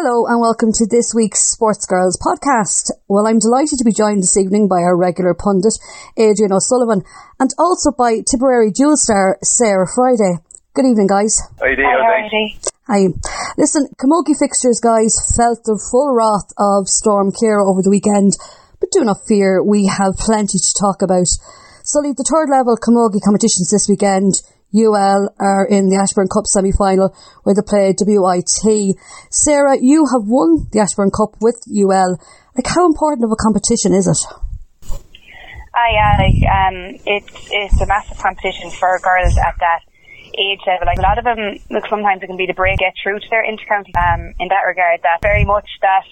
Hello and welcome to this week's Sports Girls podcast. Well, I'm delighted to be joined this evening by our regular pundit, Adrian O'Sullivan, and also by Tipperary dual star, Sarah Fryday. Good evening, guys. How you doing? Hi, Hi. Listen, Camogie fixtures, guys, felt the full wrath of Storm Ciara over the weekend, but do not fear, we have plenty to talk about. Sully, the third level Camogie competitions this weekend, UL are in the Ashbourne Cup semi-final where they play WIT. Sarah, you have won the Ashbourne Cup with UL. Like, how important of a competition is it? Ah, yeah, like, um, it's, it's a massive competition for girls at that age level. Like, a lot of them, look, sometimes it can be the break get through to their intercounty, um, in that regard, that very much that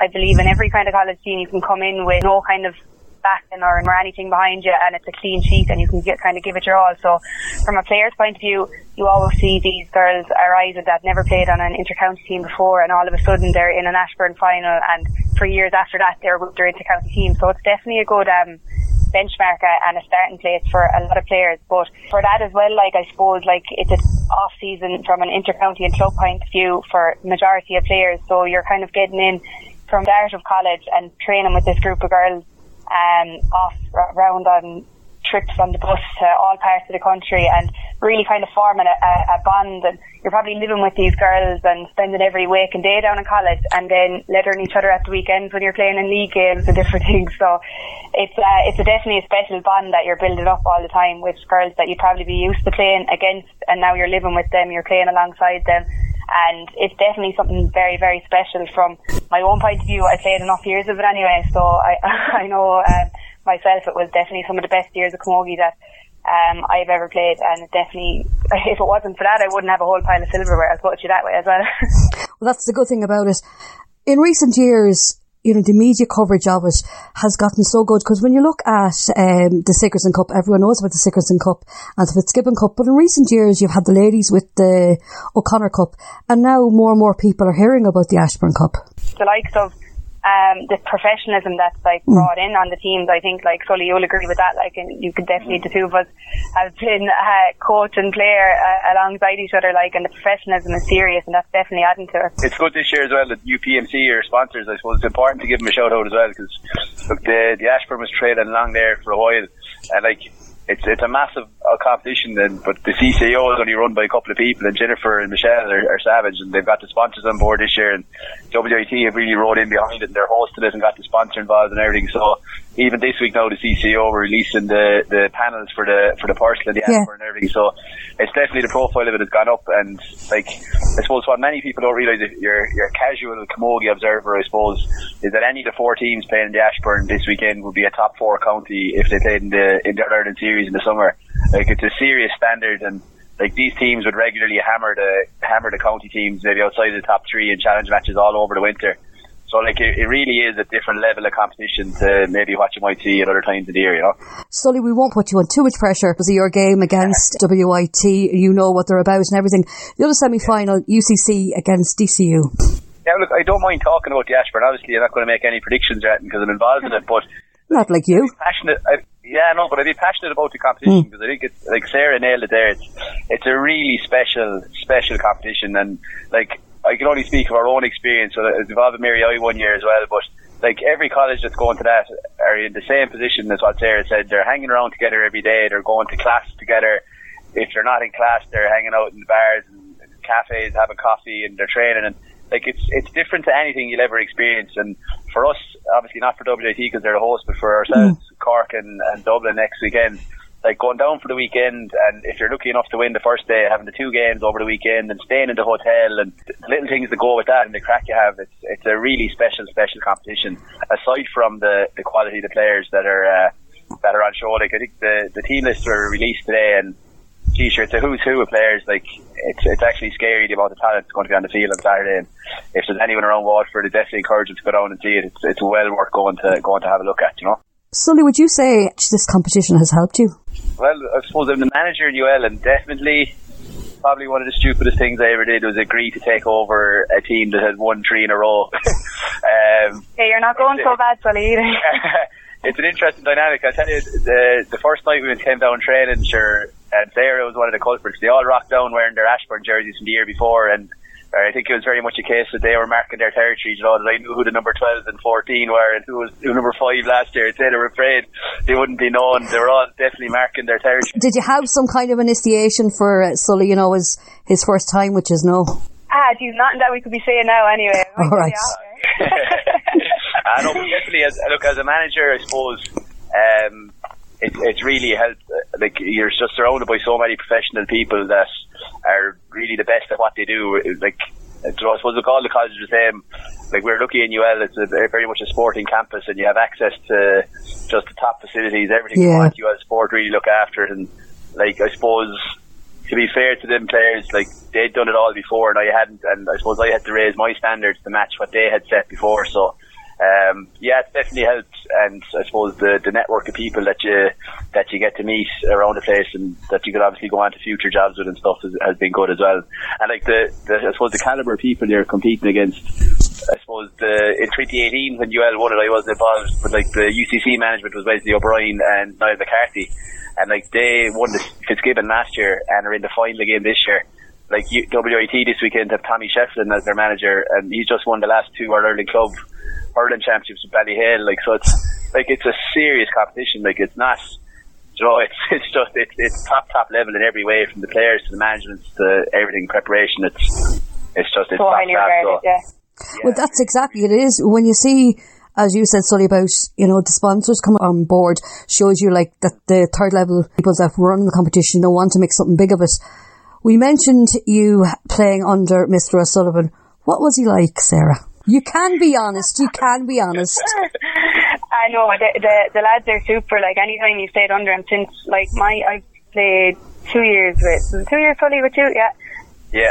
I believe in every kind of college team you can come in with no kind of backing or, or anything behind you and it's a clean sheet and you can get kind of give it your all. So from a player's point of view, you always see these girls arise that never played on an intercounty team before and all of a sudden they're in an Ashbourne final and for years after that they're with their intercounty team. So it's definitely a good um benchmark and a starting place for a lot of players. But for that as well, like I suppose, like it's an off season from an intercounty and club point of view for majority of players. So you're kind of getting in from the start of college and training with this group of girls um, off round on trips on the bus to all parts of the country and really kind of forming a, a, bond. And you're probably living with these girls and spending every and day down in college and then lettering each other at the weekends when you're playing in league games and different things. So it's uh, it's a definitely a special bond that you're building up all the time with girls that you'd probably be used to playing against. And now you're living with them, you're playing alongside them and it's definitely something very, very special from my own point of view. I played enough years of it anyway, so I, I know um, myself it was definitely some of the best years of camogie that um, I've ever played, and it definitely, if it wasn't for that, I wouldn't have a whole pile of silverware. I'll put it you that way as well. well, that's the good thing about it. In recent years, you know, the media coverage of it has gotten so good because when you look at um, the Sigerson Cup, everyone knows about the Sigerson Cup and the Fitzgibbon Cup, but in recent years you've had the ladies with the O'Connor Cup, and now more and more people are hearing about the Ashbourne Cup. The likes of um, the professionalism that's like mm. brought in on the teams. I think like Sully, you'll agree with that. Like, and you could definitely the two of us have been uh, coach and player uh, alongside each other. Like, and the professionalism is serious, and that's definitely adding to it. It's good this year as well that UPMC are sponsors. I suppose it's important to give them a shout out as well because look, the the Ashbourne was trailing along there for a while, and like it's it's a massive uh, competition then, but the CCO is only run by a couple of people, and Jennifer and Michelle are, are savage, and they've got the sponsors on board this year, and WIT have really rode in behind it, and they're hosting it and got the sponsor involved and everything. So even this week now, the CCO were releasing the, the panels for the for the Purcell and the yeah. and everything. So it's definitely the profile of it has gone up, and like I suppose what many people don't realise, if you're a casual camogie observer, I suppose, is that any of the four teams playing in the Ashbourne this weekend would be a top four county if they played in the in the Ireland series in the summer. Like it's a serious standard and like these teams would regularly hammer the hammer the county teams maybe outside the top three in challenge matches all over the winter. So like it, it, really is a different level of competition to maybe what you might see at other times of the year, you know. Sully, we won't put you on too much pressure. Was it your game against WIT? You know what they're about and everything. The other semi final, UCC against DCU. Yeah, look, I don't mind talking about the Ashbourne. Obviously, I'm not going to make any predictions yet because I'm involved in it, but not like you. Passionate. I, yeah, no, but I'd be passionate about the competition because mm. I think it's like Sarah nailed it there. It's it's a really special special competition, and like I can only speak of our own experience. So it's involved with Mary I one year as well, but like every college that's going to that are in the same position as what Sarah said. They're hanging around together every day. They're going to class together. If they're not in class, they're hanging out in the bars and cafes, having coffee, and they're training and like it's it's different to anything you'll ever experience. And for us, obviously not for WIT because they're the host, but for ourselves, mm. Cork and, and Dublin next weekend. Like going down for the weekend, and if you're lucky enough to win the first day, having the two games over the weekend, and staying in the hotel, and the little things that go with that, and the crack you have, it's it's a really special, special competition. Aside from the the quality of the players that are uh, that are on show, like I think the the team lists were released today, and t-shirts, a who's who of players. Like it's it's actually scary the amount of talent that's going to be on the field on Saturday. And if there's anyone around Waterford, I definitely encourage them to go down and see it. It's it's well worth going to going to have a look at. You know. Sully, would you say this competition has helped you? Well, I suppose I'm the manager in UL, and definitely probably one of the stupidest things I ever did was agree to take over a team that had won three in a row. um, hey, you're not going so bad, Sully. Either. it's an interesting dynamic. I tell you, the the first night we came down training, sure, and Sarah was one of the culprits. They all rocked down wearing their Ashbourne jerseys from the year before, and I think it was very much a case that they were marking their territory. You know, that I knew who the number 12 and 14 were and who was who number 5 last year. I'd they were afraid they wouldn't be known. They were all definitely marking their territory. Did you have some kind of initiation for uh, Sully, you know, his, his first time, which is no? Ah, geez, nothing that we could be saying now anyway. All right. I know, definitely. As, look, as a manager, I suppose um, it, it's really helped. Like you're just surrounded by so many professional people that are really the best at what they do. Like I suppose we call the college the same. Like we're lucky in UL, it's a, very much a sporting campus, and you have access to just the top facilities, everything Yeah. you want. UL Sport really look after it, and like I suppose to be fair to them players, like they'd done it all before, and I hadn't, and I suppose I had to raise my standards to match what they had set before. So, um, yeah, it definitely helped, and I suppose the the network of people that you that you get to meet around the place, and that you could obviously go on to future jobs with and stuff has, has been good as well. And like the, the I suppose the caliber of people you're competing against. I suppose the in 2018 when UL won it, I wasn't involved, but like the UCC management was Wesley O'Brien and Niall McCarthy, and like they won the Fitzgibbon last year and are in the final again this year. Like WIT this weekend have Tommy Shefflin as their manager, and he's just won the last two All Ireland Club hurling championships with Ballyhale. Like so, it's like it's a serious competition. Like it's not. You know, it's it's just it's it's top top level in every way, from the players to the management to everything preparation. It's it's just it's So top highly class. So, yeah. Well, that's exactly it is. When you see, as you said, Sully, about, you know, the sponsors come on board, shows you like that the third level people that run the competition don't want to make something big of it. We mentioned you playing under Mr. O'Sullivan. What was he like, Sarah? You can be honest. You can be honest. I know the, the the lads are super. Like anytime you played under them since like my I've played two years with two years fully with two, yeah, yeah.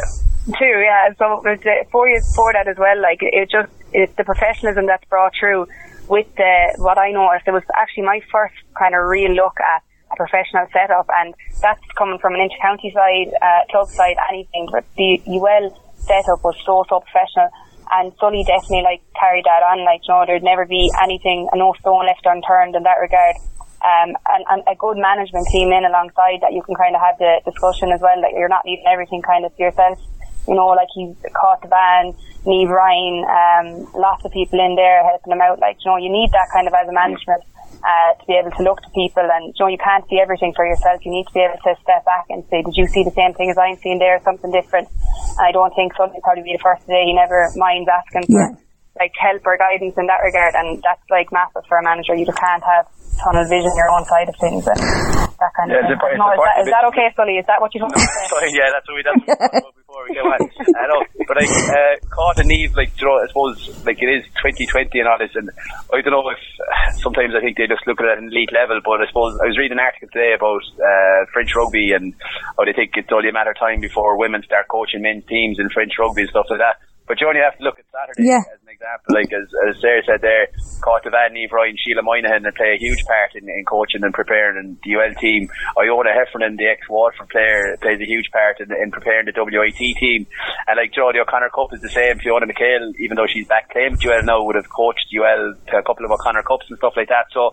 two, yeah. So it was uh, four years before that as well. Like it, it just it's the professionalism that's brought through with the what I noticed. It was actually my first kind of real look at a professional setup, and that's coming from an intercounty side, uh, club side, anything. But the UL setup was so so professional. And Sully definitely like carried that on. Like, you know, there'd never be anything, no stone left unturned in that regard. Um, and, and a good management team in alongside that you can kind of have the discussion as well that you're not leaving everything kind of to yourself. You know, like he's caught the van, Neve Ryan, um, lots of people in there helping him out. Like, you know, you need that kind of as a management, uh, to be able to look to people and, you know, you can't see everything for yourself. You need to be able to step back and say, did you see the same thing as I'm seeing there, or something different? I don't think would probably be the first today. He never minds asking for, Yeah. like, help or guidance in that regard. And that's, like, massive for a manager. You just can't have tunnel vision your own side of things and that kind Yeah, of thing. it's No, a is part that, of is it. that okay, Sully? Is that what you want to say? Sorry, yeah, that's what we that's what we before we go on. I know, but like uh, caught and Neve, like you know, I suppose like it is 2020 and all this, and I don't know if sometimes I think they just look at it at an elite level, but I suppose I was reading an article today about uh, French rugby and how they think it's only a matter of time before women start coaching men's teams in French rugby and stuff like that. But you only have to look at Saturday Yeah. Example. Like as, as Sarah said there, Carter Van, Neve Ryan, Sheila Moynihan, they play a huge part in, in coaching and preparing and the UL team. Iona Heffernan, the ex-Waterford player, plays a huge part in, in preparing the WIT team. And like Joe, O'Connor Cup is the same. Fiona McHale, even though she's back playing with UL now, would have coached UL to a couple of O'Connor Cups and stuff like that. So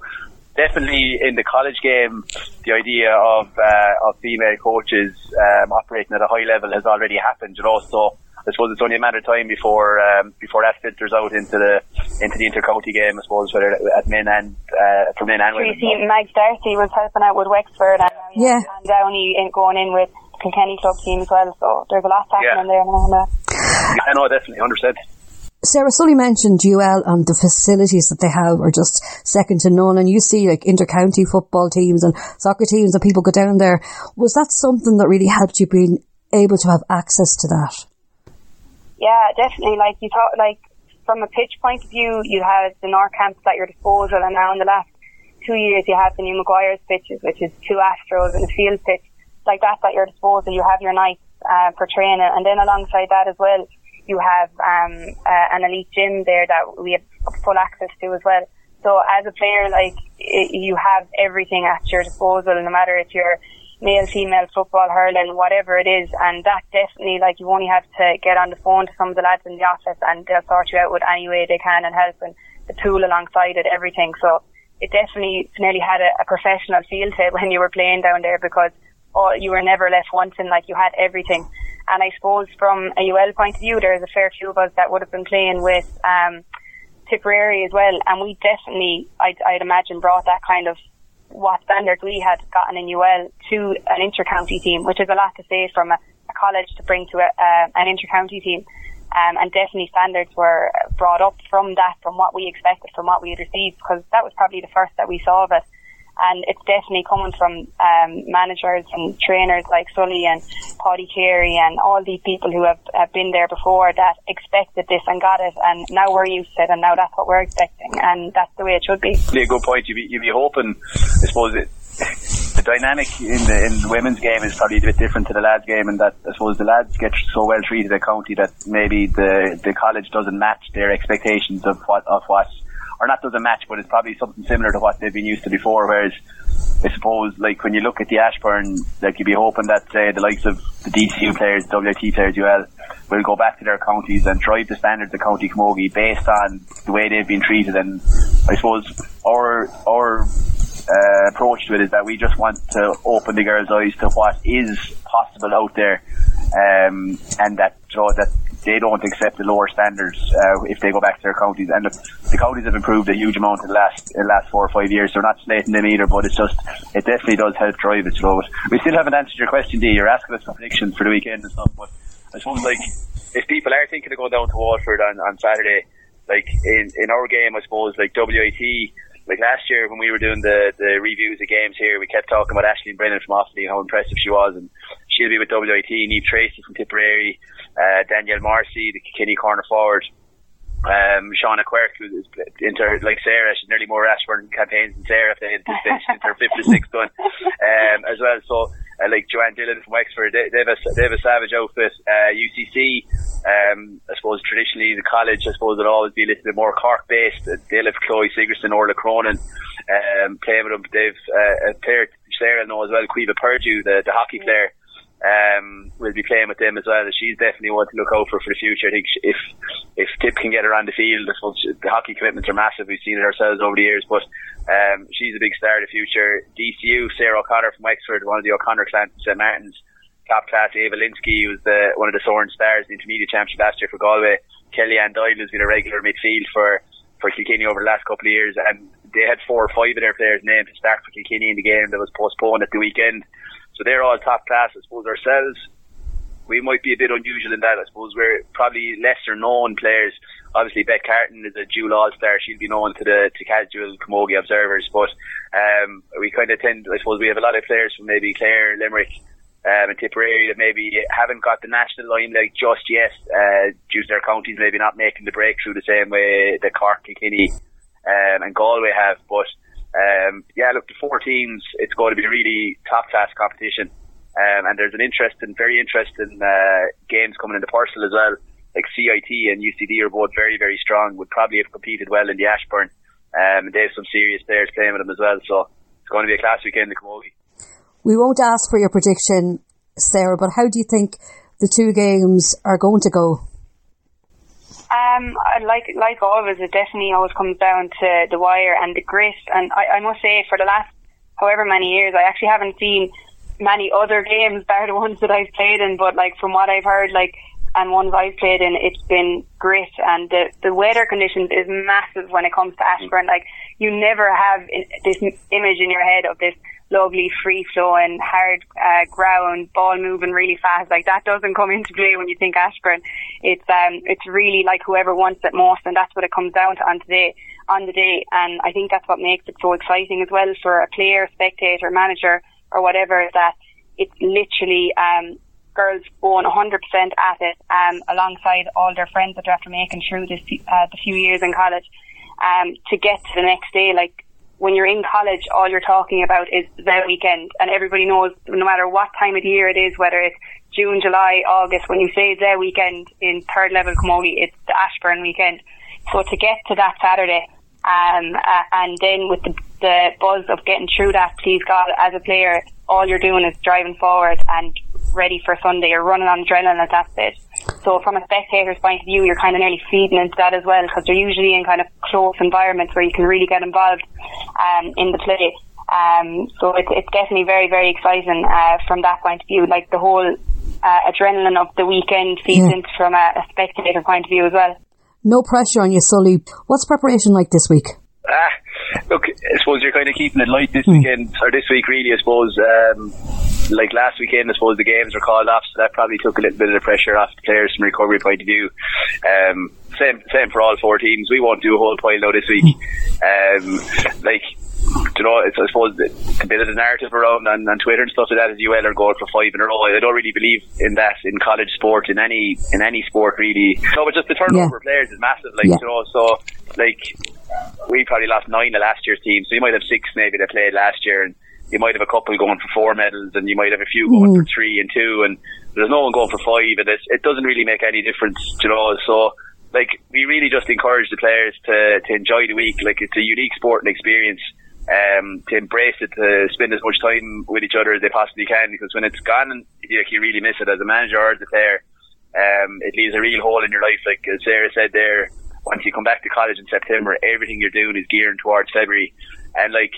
definitely in the college game, the idea of uh, of female coaches um, operating at a high level has already happened. You know, so I suppose it's only a matter of time before um, before that filters out into the into the intercounty game. I suppose whether at men and uh, for men and women. You see, Mag Darcy was helping out with Wexford and, Yeah. and Downey in, going in with Kilkenny club team as well. So there's a lot happening Yeah. there now. and, uh, I know definitely, hundred percent. Sarah Sully mentioned UL and the facilities that they have are just second to none. And you see like intercounty football teams and soccer teams and people go down there. Was that something that really helped you being able to have access to that? Yeah, definitely. Like you thought, like from a pitch point of view, you had the North camps at your disposal, and now in the last two years, you have the new Maguire's pitches, which is two Astros and a field pitch. Like that's at your disposal. You have your nights uh, for training, and then alongside that as well, you have um, uh, an elite gym there that we have full access to as well. So as a player, like i you have everything at your disposal, no matter if you're male, female, football, hurling, whatever it is. And that definitely, like, you only have to get on the phone to some of the lads in the office and they'll sort you out with any way they can and help and the tool alongside it, everything. So it definitely nearly had a, a professional feel to it when you were playing down there because all, you were never left wanting, like you had everything. And I suppose from a UL point of view, there's a fair few of us that would have been playing with um, Tipperary as well, and we definitely, I'd, I'd imagine, brought that kind of what standards we had gotten in UL to an inter-county team, which is a lot to say from a, a college to bring to a, an inter-county team. Um, and definitely standards were brought up from that, from what we expected, from what we had received, because that was probably the first that we saw of it and it's definitely coming from um, managers and trainers like Sully and Paddy Carey and all these people who have, have been there before that expected this and got it, and now we're used to it, and now that's what we're expecting, and that's the way it should be. Yeah, good point. You'd be, you'd be hoping, I suppose, it, the dynamic in the in the women's game is probably a bit different to the lads' game, and that I suppose the lads get so well treated at county that maybe the the college doesn't match their expectations of what of what or not doesn't match, but it's probably something similar to what they've been used to before. Whereas I suppose, like when you look at the Ashbourne, like you'd be hoping that say the likes of the DCU players, WIT players, UL, will go back to their counties and drive the standards of County Camogie based on the way they've been treated. And I suppose our our uh, approach to it is that we just want to open the girls' eyes to what is possible out there, um, and that you that they don't accept the lower standards uh, if they go back to their counties. And the counties have improved a huge amount in the last in the last four or five years. So we're not slating them either, but it's just it definitely does help drive it. So we still haven't answered your question, D. You're asking us for predictions for the weekend and stuff, but I suppose like if people are thinking of going down to Waterford on, on Saturday, like in in our game, I suppose like WIT like last year when we were doing the, the reviews of games here, we kept talking about Ashley Brennan from Offaly and how impressive she was, and she'll be with WIT. Neve Tracy from Tipperary, uh, Danielle Marcy, the Kenny corner forward. Um, Shauna Quirk, who's into like Sarah, she's nearly more Ashbourne campaigns than Sarah if they had into her fifth or sixth one, um, as well. So, uh, like Joanne Dillon from Wexford, they, they, have a, they have a savage outfit. Uh, UCC, um, I suppose traditionally the college, I suppose it'll always be a little bit more Cork based. They'll have Chloe Sigerson, Orla Cronin, um, playing with them. They've, uh, a player, Sarah know as well, Caoimhe Perdue, the, the hockey player um, will be playing with them as well. She's definitely one to look out for for the future. I think if if Tip can get her on the field, the hockey commitments are massive. We've seen it ourselves over the years, but um, she's a big star of the future. DCU, Sarah O'Connor from Wexford, one of the O'Connor clan from St Martin's, top class. Ava Linsky was the one of the Soren stars in the intermediate championship last year for Galway. Kellyanne Doyle has been a regular midfield for for Kilkenny over the last couple of years, and they had four or five of their players named to start for Kilkenny in the game that was postponed at the weekend. So they're all top class. I suppose ourselves, we might be a bit unusual in that. I suppose we're probably lesser known players. Obviously, Beth Carton is a dual all star. She'll be known to the to casual Camogie observers, but um, we kind of tend. I suppose we have a lot of players from maybe Clare, Limerick, um, and Tipperary that maybe haven't got the national limelight just yet, uh, due to their counties maybe not making the breakthrough the same way that Cork, Kilkenny, um, and Galway have. But um, yeah, look, the four teams, it's going to be a really top class competition. Um, and there's an interesting, very interesting uh, games coming in the Purcell as well. Like CIT and UCD are both very, very strong. Would probably have competed well in the Ashbourne. Um, they have some serious players playing with them as well. So it's going to be a class weekend in Camogie. We won't ask for your prediction, Sarah, but how do you think the two games are going to go? Um, like like always, it definitely always comes down to the wire and the grit. And I, I must say, for the last however many years, I actually haven't seen many other games bar the ones that I've played in. But like from what I've heard, like and ones I've played in, it's been grit. And the the weather conditions is massive when it comes to Ashbourne. Like you never have this image in your head of this lovely, free flowing, hard uh, ground, ball moving really fast. Like that doesn't come into play when you think Ashbourne. It's um, it's really like whoever wants it most, and that's what it comes down to on today, on the day. And I think that's what makes it so exciting as well for a player, spectator, manager, or whatever. That it's literally um, girls going 100% at it, um, alongside all their friends that they're after making through this uh, the few years in college. Um, to get to the next day, like when you're in college, all you're talking about is the weekend, and everybody knows no matter what time of the year it is, whether it's June, July, August, when you say the weekend in third level Camogie, it's the Ashbourne weekend. So to get to that Saturday, um, uh, and then with the, the buzz of getting through that, please God, as a player, all you're doing is driving forward and ready for Sunday. You're running on adrenaline at that stage. So from a spectator's point of view, you're kind of nearly feeding into that as well because they're usually in kind of close environments where you can really get involved um, in the play. Um, so it's, it's definitely very, very exciting uh, from that point of view. Like the whole uh, adrenaline of the weekend feeds Yeah. into from a, a spectator point of view as well. No pressure on you, Sully. What's preparation like this week? Ah, look, I suppose you're kind of keeping it light this weekend, or this week really, I suppose. Um, like last weekend, I suppose the games were called off, so that probably took a little bit of the pressure off the players from a recovery point of view. Um, same, same for all four teams. We won't do a whole pile now this week. Um, like, you know, it's, I suppose a bit of the narrative around on, on Twitter and stuff like that is UL are going for five in a row. I don't really believe in that in college sport, in any in any sport really. No, but just the turnover of players is massive. Like Yeah. you know, so like we probably lost nine of last year's team, so you might have six maybe that played last year, and you might have a couple going for four medals, and you might have a few going for three and two, and there's no one going for five, and it doesn't really make any difference, you know. So, like, we really just encourage the players to to enjoy the week. Like, it's a unique sport and experience. Um, to embrace it, to spend as much time with each other as they possibly can, because when it's gone, and you, you really miss it as a manager or as a player. Um, it leaves a real hole in your life. Like as Sarah said there, once you come back to college in September, everything you're doing is geared towards February. And like,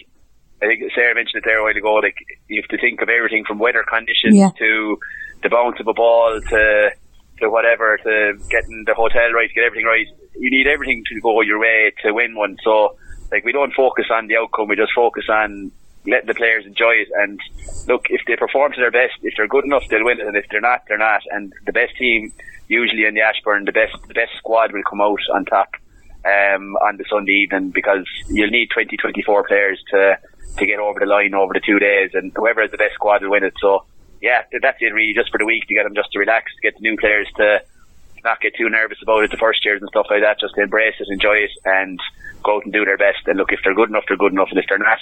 I think Sarah mentioned it there a while ago, like, you have to think of everything from weather conditions Yeah. to the bounce of a ball to, to whatever, to getting the hotel right, get everything right. You need everything to go your way to win one. So, like, we don't focus on the outcome, we just focus on letting the players enjoy it. And look, if they perform to their best, if they're good enough, they'll win it. And if they're not, they're not. And the best team, usually in the Ashbourne, the best, the best squad will come out on top, um, on the Sunday evening because you'll need 20, 24 players to, to get over the line over the two days. And whoever has the best squad will win it. So, yeah, that's it really, just for the week to get them just to relax, get the new players to not get too nervous about it the first years and stuff like that, just embrace it, enjoy it, and go out and do their best. And look, if they're good enough, they're good enough, and if they're not,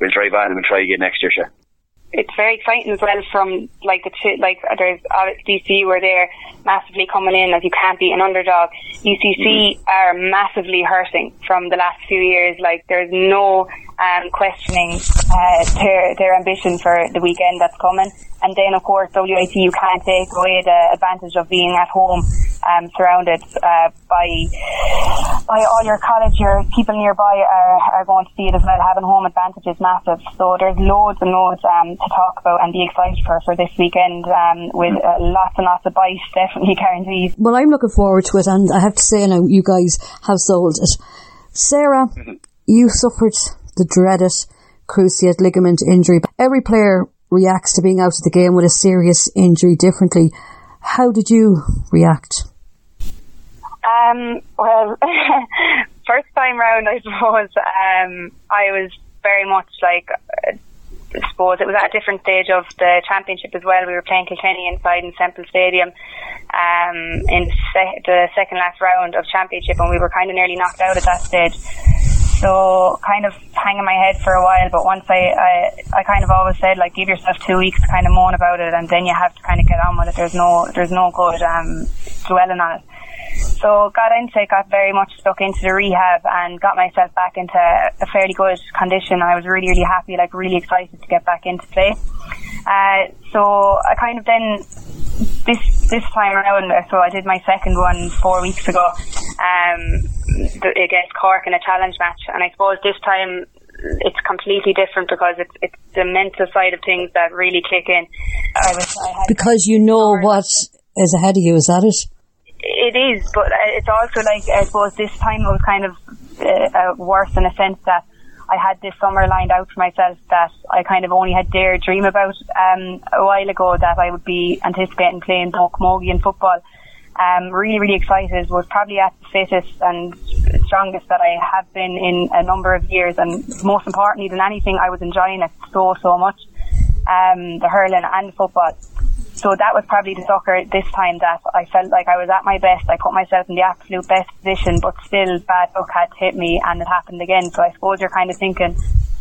we'll drive on and we'll try again next year, sure. It's very exciting as well from like the two, like there's DCU were there massively coming in as you can't be an underdog. UCC are massively hurting from the last few years. Like there's no um, questioning uh, their their ambition for the weekend that's coming. And then of course WIT you can't take away the advantage of being at home, um, surrounded uh, by by all your college, your people nearby are, are going to see it as well. Having home advantage is massive. So there's loads and loads um, to talk about and be excited for for this weekend um, with uh, lots and lots of bites, definitely guaranteed. Well, I'm looking forward to it, and I have to say now, you guys have sold it. Sarah, you suffered the dreaded cruciate ligament injury. Every player reacts to being out of the game with a serious injury differently. How did you react? Um, well, first time round, I suppose, um, I was very much like, uh, I suppose it was at a different stage of the championship as well. We were playing Kilkenny inside in Semple Stadium, um, in se- the second last round of championship, and we were kind of nearly knocked out at that stage. So kind of hanging my head for a while, but once I, I, I kind of always said like give yourself two weeks to kind of moan about it, and then you have to kind of get on with it. There's no, there's no good um, dwelling on it. So got into it, got very much stuck into the rehab and got myself back into a fairly good condition. I was really, really happy, like really excited to get back into play. Uh, so I kind of then this this time around, uh, so I did my second one four weeks ago um, against Cork in a challenge match, and I suppose this time it's completely different because it's it's the mental side of things that really kick in. I was I had Because you know what is ahead of you, is that it? It is, but uh, it's also like I suppose this time was kind of uh, uh, worse in a sense that I had this summer lined out for myself that I kind of only had dared dream about um, a while ago that I would be anticipating playing both camogie and football. Um, really, really excited. Was probably at the fittest and strongest that I have been in a number of years, and most importantly than anything, I was enjoying it so so much. Um, the hurling and football. So that was probably the soccer this time that I felt like I was at my best. I put myself in the absolute best position, but still bad luck had hit me and it happened again. So I suppose you're kind of thinking,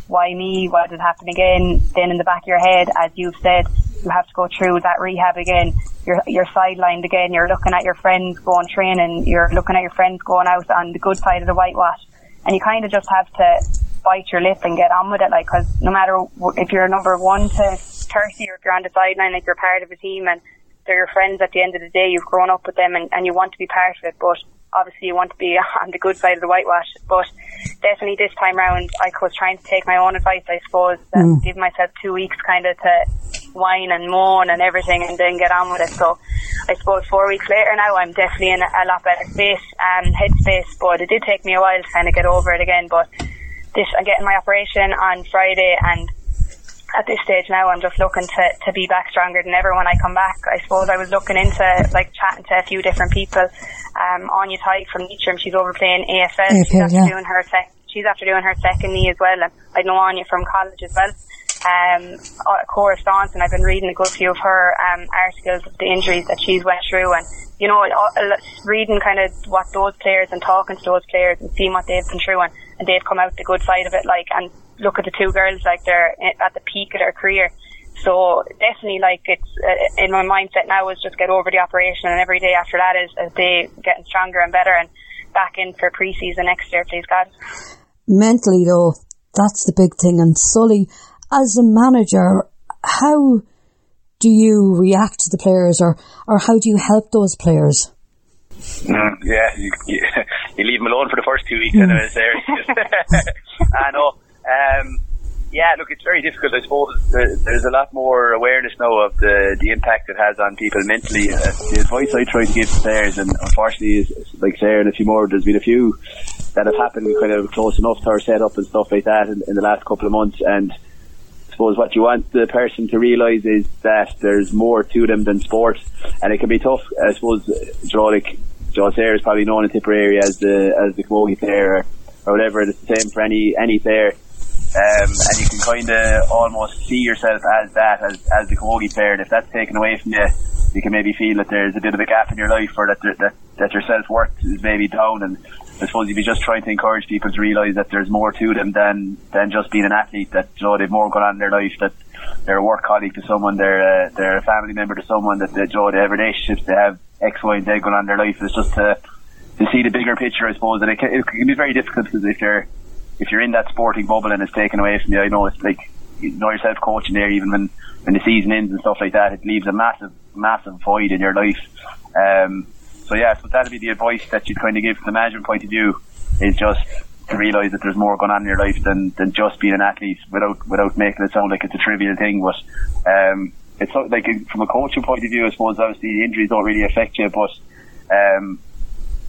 why me? Why did it happen again? Then in the back of your head, as you've said, you have to go through that rehab again. You're, you're sidelined again. You're looking at your friends going training. You're looking at your friends going out on the good side of the whitewash. And you kind of just have to bite your lip and get on with it. Like, cause no matter if you're number one to 30 or if you're on the sideline, like you're part of a team and they're your friends at the end of the day, you've grown up with them and, and you want to be part of it, but obviously you want to be on the good side of the whitewash. But definitely this time round, I was trying to take my own advice, I suppose, and give myself two weeks kind of to whine and moan and everything and then get on with it. So I suppose four weeks later now I'm definitely in a lot better space, um, headspace, but it did take me a while to kind of get over it again. But this, I'm getting my operation on Friday and at this stage now I'm just looking to, to be back stronger than ever when I come back. I suppose I was looking into like chatting to a few different people. Um, Áine Tighe from Leitrim, she's over playing AFL. AFL, she's after yeah. doing her sec- she's after doing her second knee as well. And I know Anya from college as well. Um, Cora Staunton, I've been reading a good few of her um, articles of the injuries that she's went through, and you know, reading kind of what those players and talking to those players and seeing what they've been through, and, and they've come out the good side of it. Like, and look at the two girls, like they're at the peak of their career. So definitely, like it's uh, in my mindset now is just get over the operation, and every day after that is a day getting stronger and better, and back in for pre-season next year, please God. Mentally though, that's the big thing. And Sully, as a manager, how do you react to the players or, or how do you help those players? Mm, yeah, you, you, you leave them alone for the first two weeks, anyways. There, I know. Um, yeah, look, it's very difficult. I suppose there's a lot more awareness now of the the impact it has on people mentally. Uh, the advice I try to give to players, and unfortunately, like Sarah and a few more, there's been a few that have happened kind of close enough to our setup and stuff like that in, in the last couple of months, and I suppose what you want the person to realise is that there's more to them than sport, and it can be tough. I suppose, Joe, like, Joe Sayre is probably known in Tipperary as the as the Camogie player or, or whatever. It's the same for any any player. Um, and you can kind of almost see yourself as that, as, as the Camogie player. And if that's taken away from you, you can maybe feel that there's a bit of a gap in your life or that there, that, that your self worth is maybe down. And I suppose you'd be just trying to encourage people to realise that there's more to them than than just being an athlete. That you know they've more going on in their life. That they're a work colleague to someone. They're a, they're a family member to someone. That they, you they have relationships. They have X, Y, and Z going on in their life. It's just to to see the bigger picture, I suppose. And it can, it can be very difficult because if you're if you're in that sporting bubble and it's taken away from you, I know it's like you know yourself coaching there, even when when the season ends and stuff like that, it leaves a massive massive void in your life. Um, so yeah, so that'd be the advice that you'd kind of give from the management point of view is just to realise that there's more going on in your life than, than just being an athlete without without making it sound like it's a trivial thing. But um, it's like from a coaching point of view, I suppose obviously the injuries don't really affect you, but um,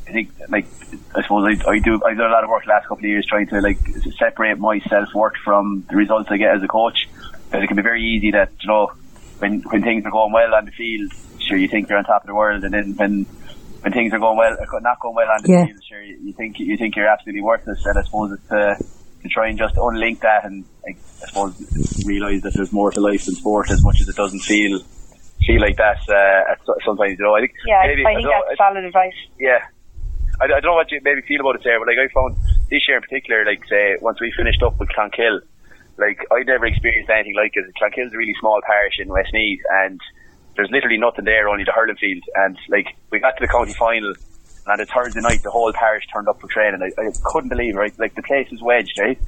I think like I suppose I, I do I do a lot of work the last couple of years trying to like separate my self worth from the results I get as a coach. Because it can be very easy that you know when when things are going well on the field, sure you think you're on top of the world, and then when when things are going well, not going well on the Yeah. field, sure you, you think you think you're absolutely worthless. And I suppose it's to to try and just unlink that and like, I suppose realise that there's more to life than sport as much as it doesn't feel feel like that uh, sometimes. You know, I think Yeah, maybe, I think don't that's solid advice. yeah. I, I don't know what you maybe feel about it there, but like I found this year in particular, like say once we finished up with Clonkill, like I'd never experienced anything like it. Clonkill's a really small parish in Westmeath, and there's literally nothing there, only the hurling field. And like we got to the county final, and on the Thursday night, the whole parish turned up for training. I, I couldn't believe it, right? Like the place was wedged, right?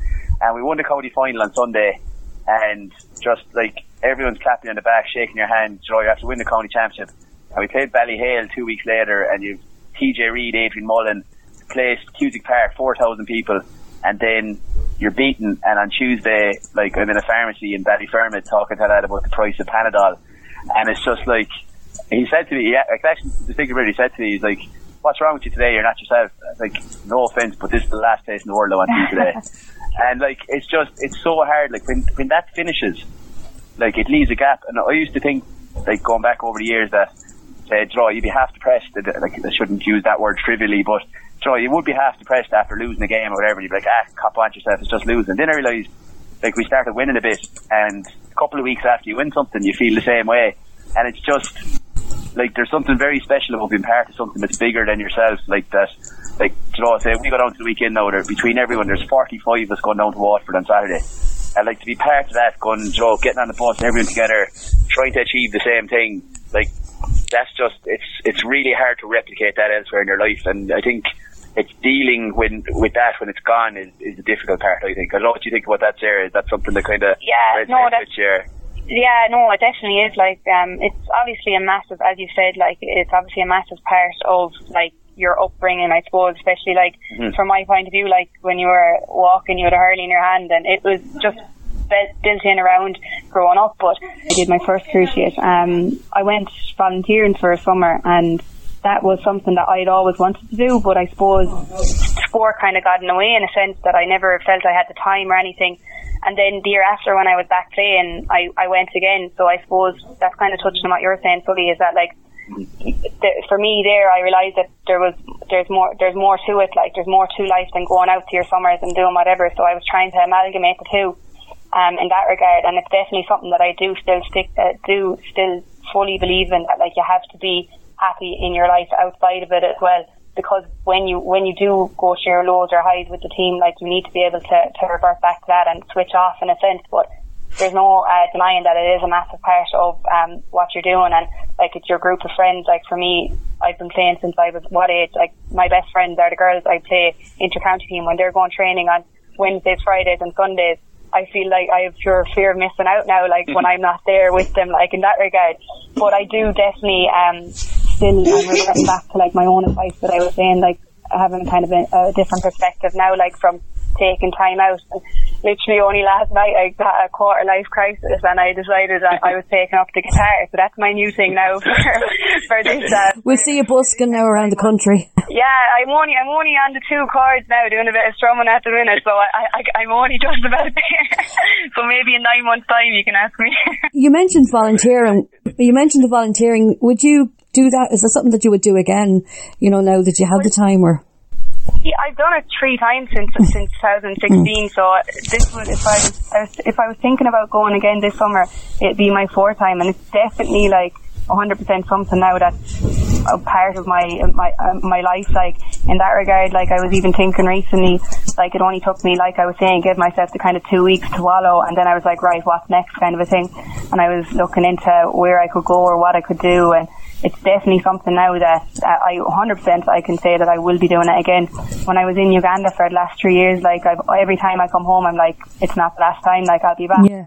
And we won the county final on Sunday, and just like everyone's clapping in the back, shaking your hand. You know, you have to win the county championship. And we played Ballyhale two weeks later, and you've TJ Reid, Adrian Mullen, placed Cusack Park, 4,000 people, and then you're beaten. And on Tuesday, like I'm in a pharmacy in Ballyfermot talking to that about the price of Panadol, and it's just like he said to me, yeah, actually the thing about it, he said to me, he's like, "What's wrong with you today? You're not yourself." Like, no offense, but this is the last place in the world I want to be today. and like, it's just, it's so hard. Like when when that finishes, like it leaves a gap. And I used to think, like going back over the years, that uh, draw you'd be half depressed. Like I shouldn't use that word trivially, but draw you would be half depressed after losing a game or whatever. You'd be like, ah, cop on yourself, it's just losing. Then I realised, like we started winning a bit, and a couple of weeks after you win something, you feel the same way, and it's just like there's something very special about being part of something that's bigger than yourself, like that. Like you know, say we go down to the weekend now. There between everyone, there's 45 of us going down to Waterford on Saturday. And like to be part of that, going, you know, getting on the bus, and everyone together, trying to achieve the same thing. Like that's just it's it's really hard to replicate that elsewhere in your life. And I think it's dealing when with that when it's gone is, is the difficult part. I think. I don't know what you think about that, Sarah. Is that something that kind of Yeah, no, that's- yeah. Yeah, no, it definitely is. Like, um, it's obviously a massive, as you said, like it's obviously a massive part of like your upbringing, I suppose. Especially like Mhm. from my point of view, like when you were walking, you had a hurley in your hand, and it was just built in around growing up. But I did my first cruciate. Um, I went volunteering for a summer and that was something that I'd always wanted to do, but I suppose sport kind of got in the way in a sense that I never felt I had the time or anything. And then the year after, when I was back playing, I, I went again. So I suppose that's kind of touching on what you're saying, Sully, is that like for me there, I realised that there was there's more there's more to it. Like there's more to life than going out to your summers and doing whatever. So I was trying to amalgamate the two um, in that regard, and it's definitely something that I do still stick uh, do still fully believe in. That like you have to be happy in your life outside of it as well. Because when you when you do go to your lows or highs with the team, like you need to be able to, to revert back to that and switch off in a sense. But there's no uh, denying that it is a massive part of um, what you're doing, and like it's your group of friends. Like for me, I've been playing since I was what age? Like my best friends are the girls I play inter-county team when they're going training on Wednesdays, Fridays, and Sundays. I feel like I have pure fear of missing out now, like when I'm not there with them, like in that regard. But I do definitely um, still I'm back to like my own advice that I was saying, like having kind of a, a different perspective now, like from taking time out. And literally only last night I got a quarter life crisis and I decided that I was taking up the guitar. So that's my new thing now for, for this. Uh, we'll see you busking now around the country. Yeah, I'm only I'm only on the two chords now, doing a bit of strumming at the minute. So I, I I'm only just about there. so maybe in nine months' time you can ask me. you mentioned volunteering. You mentioned the volunteering. Would you do that? Is that something that you would do again? You know, now that you have the time, or yeah, I've done it three times since since 2016. So this would, if I, was, if I was thinking about going again this summer, it'd be my fourth time, and it's definitely like 100% something now that's a part of my my uh, my life. Like in that regard, like I was even thinking recently, like it only took me, like I was saying, give myself the kind of two weeks to wallow, and then I was like, right, what's next, kind of a thing. And I was looking into where I could go or what I could do, and it's definitely something now that I 100% I can say that I will be doing it again. When I was in Uganda for the last three years, like I've, every time I come home, I'm like, it's not the last time, like I'll be back. Yeah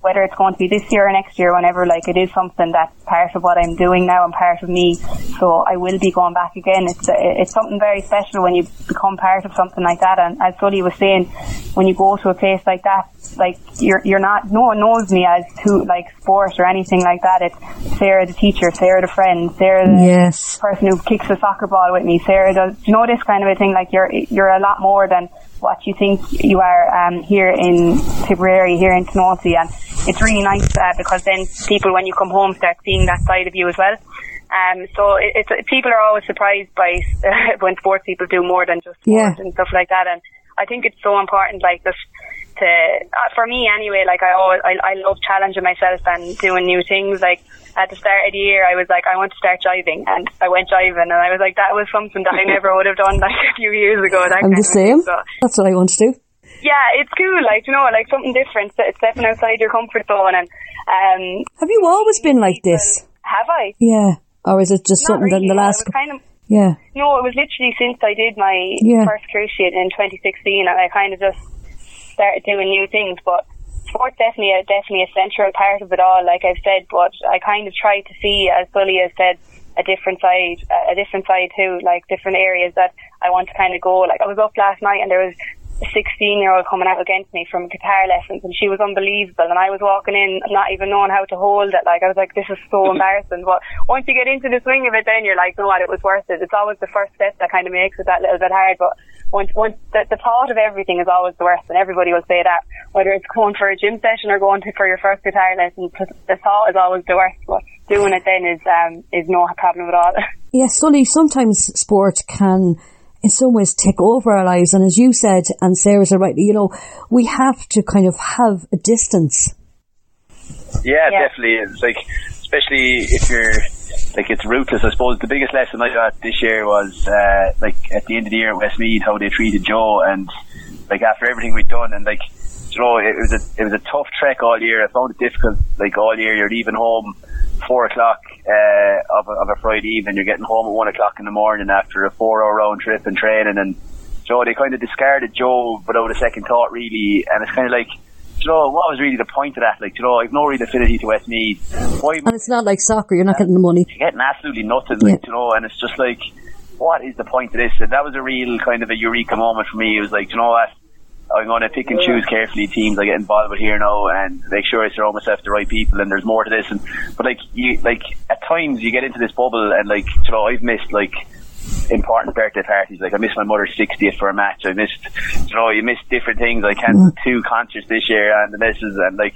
whether it's going to be this year or next year, whenever, like it is something that's part of what I'm doing now and part of me. So I will be going back again. It's it's something very special when you become part of something like that. And as Sully was saying, when you go to a place like that, like you're you're not no one knows me as to like sport or anything like that. It's Sarah the teacher, Sarah the friend, Sarah the yes. person who kicks the soccer ball with me, Sarah does you know this kind of a thing. Like you're you're a lot more than what you think you are um, here in Tipperary, here in Tennessee, and it's really nice uh, because then people, when you come home, start seeing that side of you as well. Um, so it, it's people are always surprised by uh, when sports people do more than just sports yeah. and stuff like that, and I think it's so important, like this. To, uh, for me anyway, like I always, I, I love challenging myself and doing new things. Like at the start of the year, I was like, I want to start jiving, and I went jiving, and I was like, that was something that I never would have done like a few years ago. That I'm the same. So, That's what I want to do. Yeah, it's cool. Like you know, like something different. It's stepping outside your comfort zone. And um, have you always been like this? Have I? Yeah. Or is it just Not something really, that in the last? Kind of, yeah. No, it was literally since I did my yeah. first cruciate in 2016, and I kind of just started doing new things. But sports definitely a, definitely a central part of it all, like I've said. But I kind of try to see, as Sully has said, a different side, a different side too, like different areas that I want to kind of go. Like I was up last night and there was 16 year old coming out against me from guitar lessons and she was unbelievable and I was walking in not even knowing how to hold it like I was like this is so embarrassing. But once you get into the swing of it then you're like no what? It was worth it. It's always the first step that kind of makes it that little bit hard but once once the, the thought of everything is always the worst and everybody will say that whether it's going for a gym session or going to for your first guitar lesson the thought is always the worst but doing it then is um is no problem at all. Yes Sully sometimes sport can in some ways take over our lives. And as you said, and Sarah said rightly, you know, we have to kind of have a distance. Yeah, yeah. definitely. It's like, especially if you're like it's ruthless. I suppose the biggest lesson I got this year was uh, like at the end of the year at Westmeath how they treated Joe and like after everything we'd done and like you know it was a it was a tough trek all year. I found it difficult like all year. You're leaving home four o'clock uh, of, a, of a Friday evening. You're getting home at one o'clock in the morning after a four-hour round trip and training, and Joe they kind of discarded Joe without a second thought, really. And it's kind of like, you know, what was really the point of that? Like, you know, I've no real affinity to Westmeath. Why? And it's not like soccer. You're not getting the money. You're getting absolutely nothing, like, yeah. you know. And it's just like, what is the point of this? And that was a real kind of a eureka moment for me. It was like, you know what? I'm going to pick and choose carefully teams I get involved with here now and make sure I surround myself with the right people and there's more to this and but like you like at times you get into this bubble and like you know I've missed like important birthday parties like I missed my mother's 60th for a match I missed you know you miss different things I cancelled mm. two concerts this year and the misses and like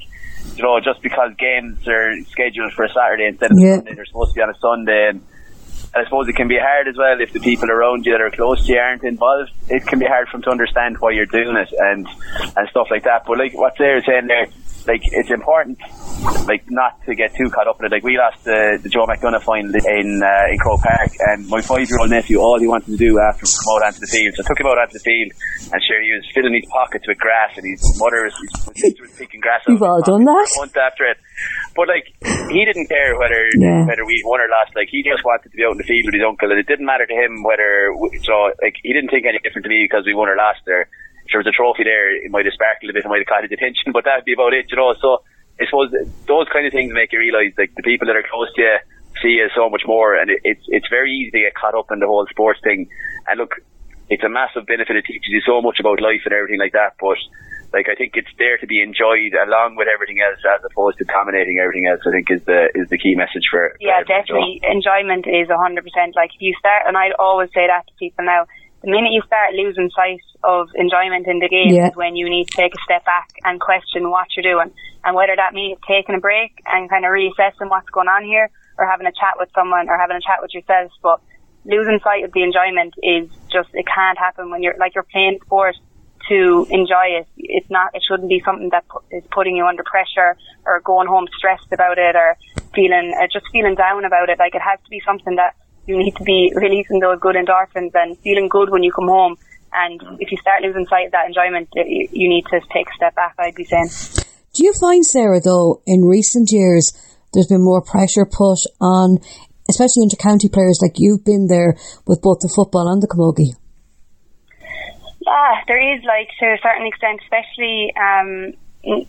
you know just because games are scheduled for a Saturday instead of yeah. Sunday they're supposed to be on a Sunday and I suppose it can be hard as well if the people around you that are close to you aren't involved. It can be hard for them to understand why you're doing it and and stuff like that. But like what they're saying there, like it's important like not to get too caught up in it. Like we lost the, the Joe McDonagh final in uh, in Croke Park, and my five year old nephew, all he wanted to do after come out onto the field, so I took him out onto the field, and sure he was filling his pockets with grass, and his mother was, his was picking grass. You've all done that. Month after it, but like he didn't care whether yeah. whether we won or lost. Like he just wanted to be out in the field with his uncle, and it didn't matter to him whether We, so like he didn't think any different to me because we won or lost there if there was a trophy there, it might have sparkled a bit, it might have caught his attention, but that'd be about it, you know. So I suppose those kind of things make you realise like the people that are close to you see you so much more, and it, it's it's very easy to get caught up in the whole sports thing. And look, it's a massive benefit. It teaches you so much about life and everything like that. But like I think it's there to be enjoyed along with everything else, as opposed to dominating everything else. I think is the is the key message for. Yeah, for definitely. Enjoyment is a hundred percent. Like if you start, and I always say that to people now the minute you start losing sight of enjoyment in the game yeah. is when you need to take a step back and question what you're doing and whether that means taking a break and kind of reassessing what's going on here or having a chat with someone or having a chat with yourself. But losing sight of the enjoyment is just, it can't happen when you're like you're playing sport to enjoy it. It's not, it shouldn't be something that is putting you under pressure or going home stressed about it or feeling, uh, just feeling down about it. Like it has to be something that you need to be releasing those good endorphins and feeling good when you come home. And if you start losing sight of that enjoyment, you need to take a step back, I'd be saying. Do you find, Sarah, though, in recent years, there's been more pressure put on, especially into county players like you've been there with both the football and the camogie? Yeah, there is, like, to a certain extent, especially, um,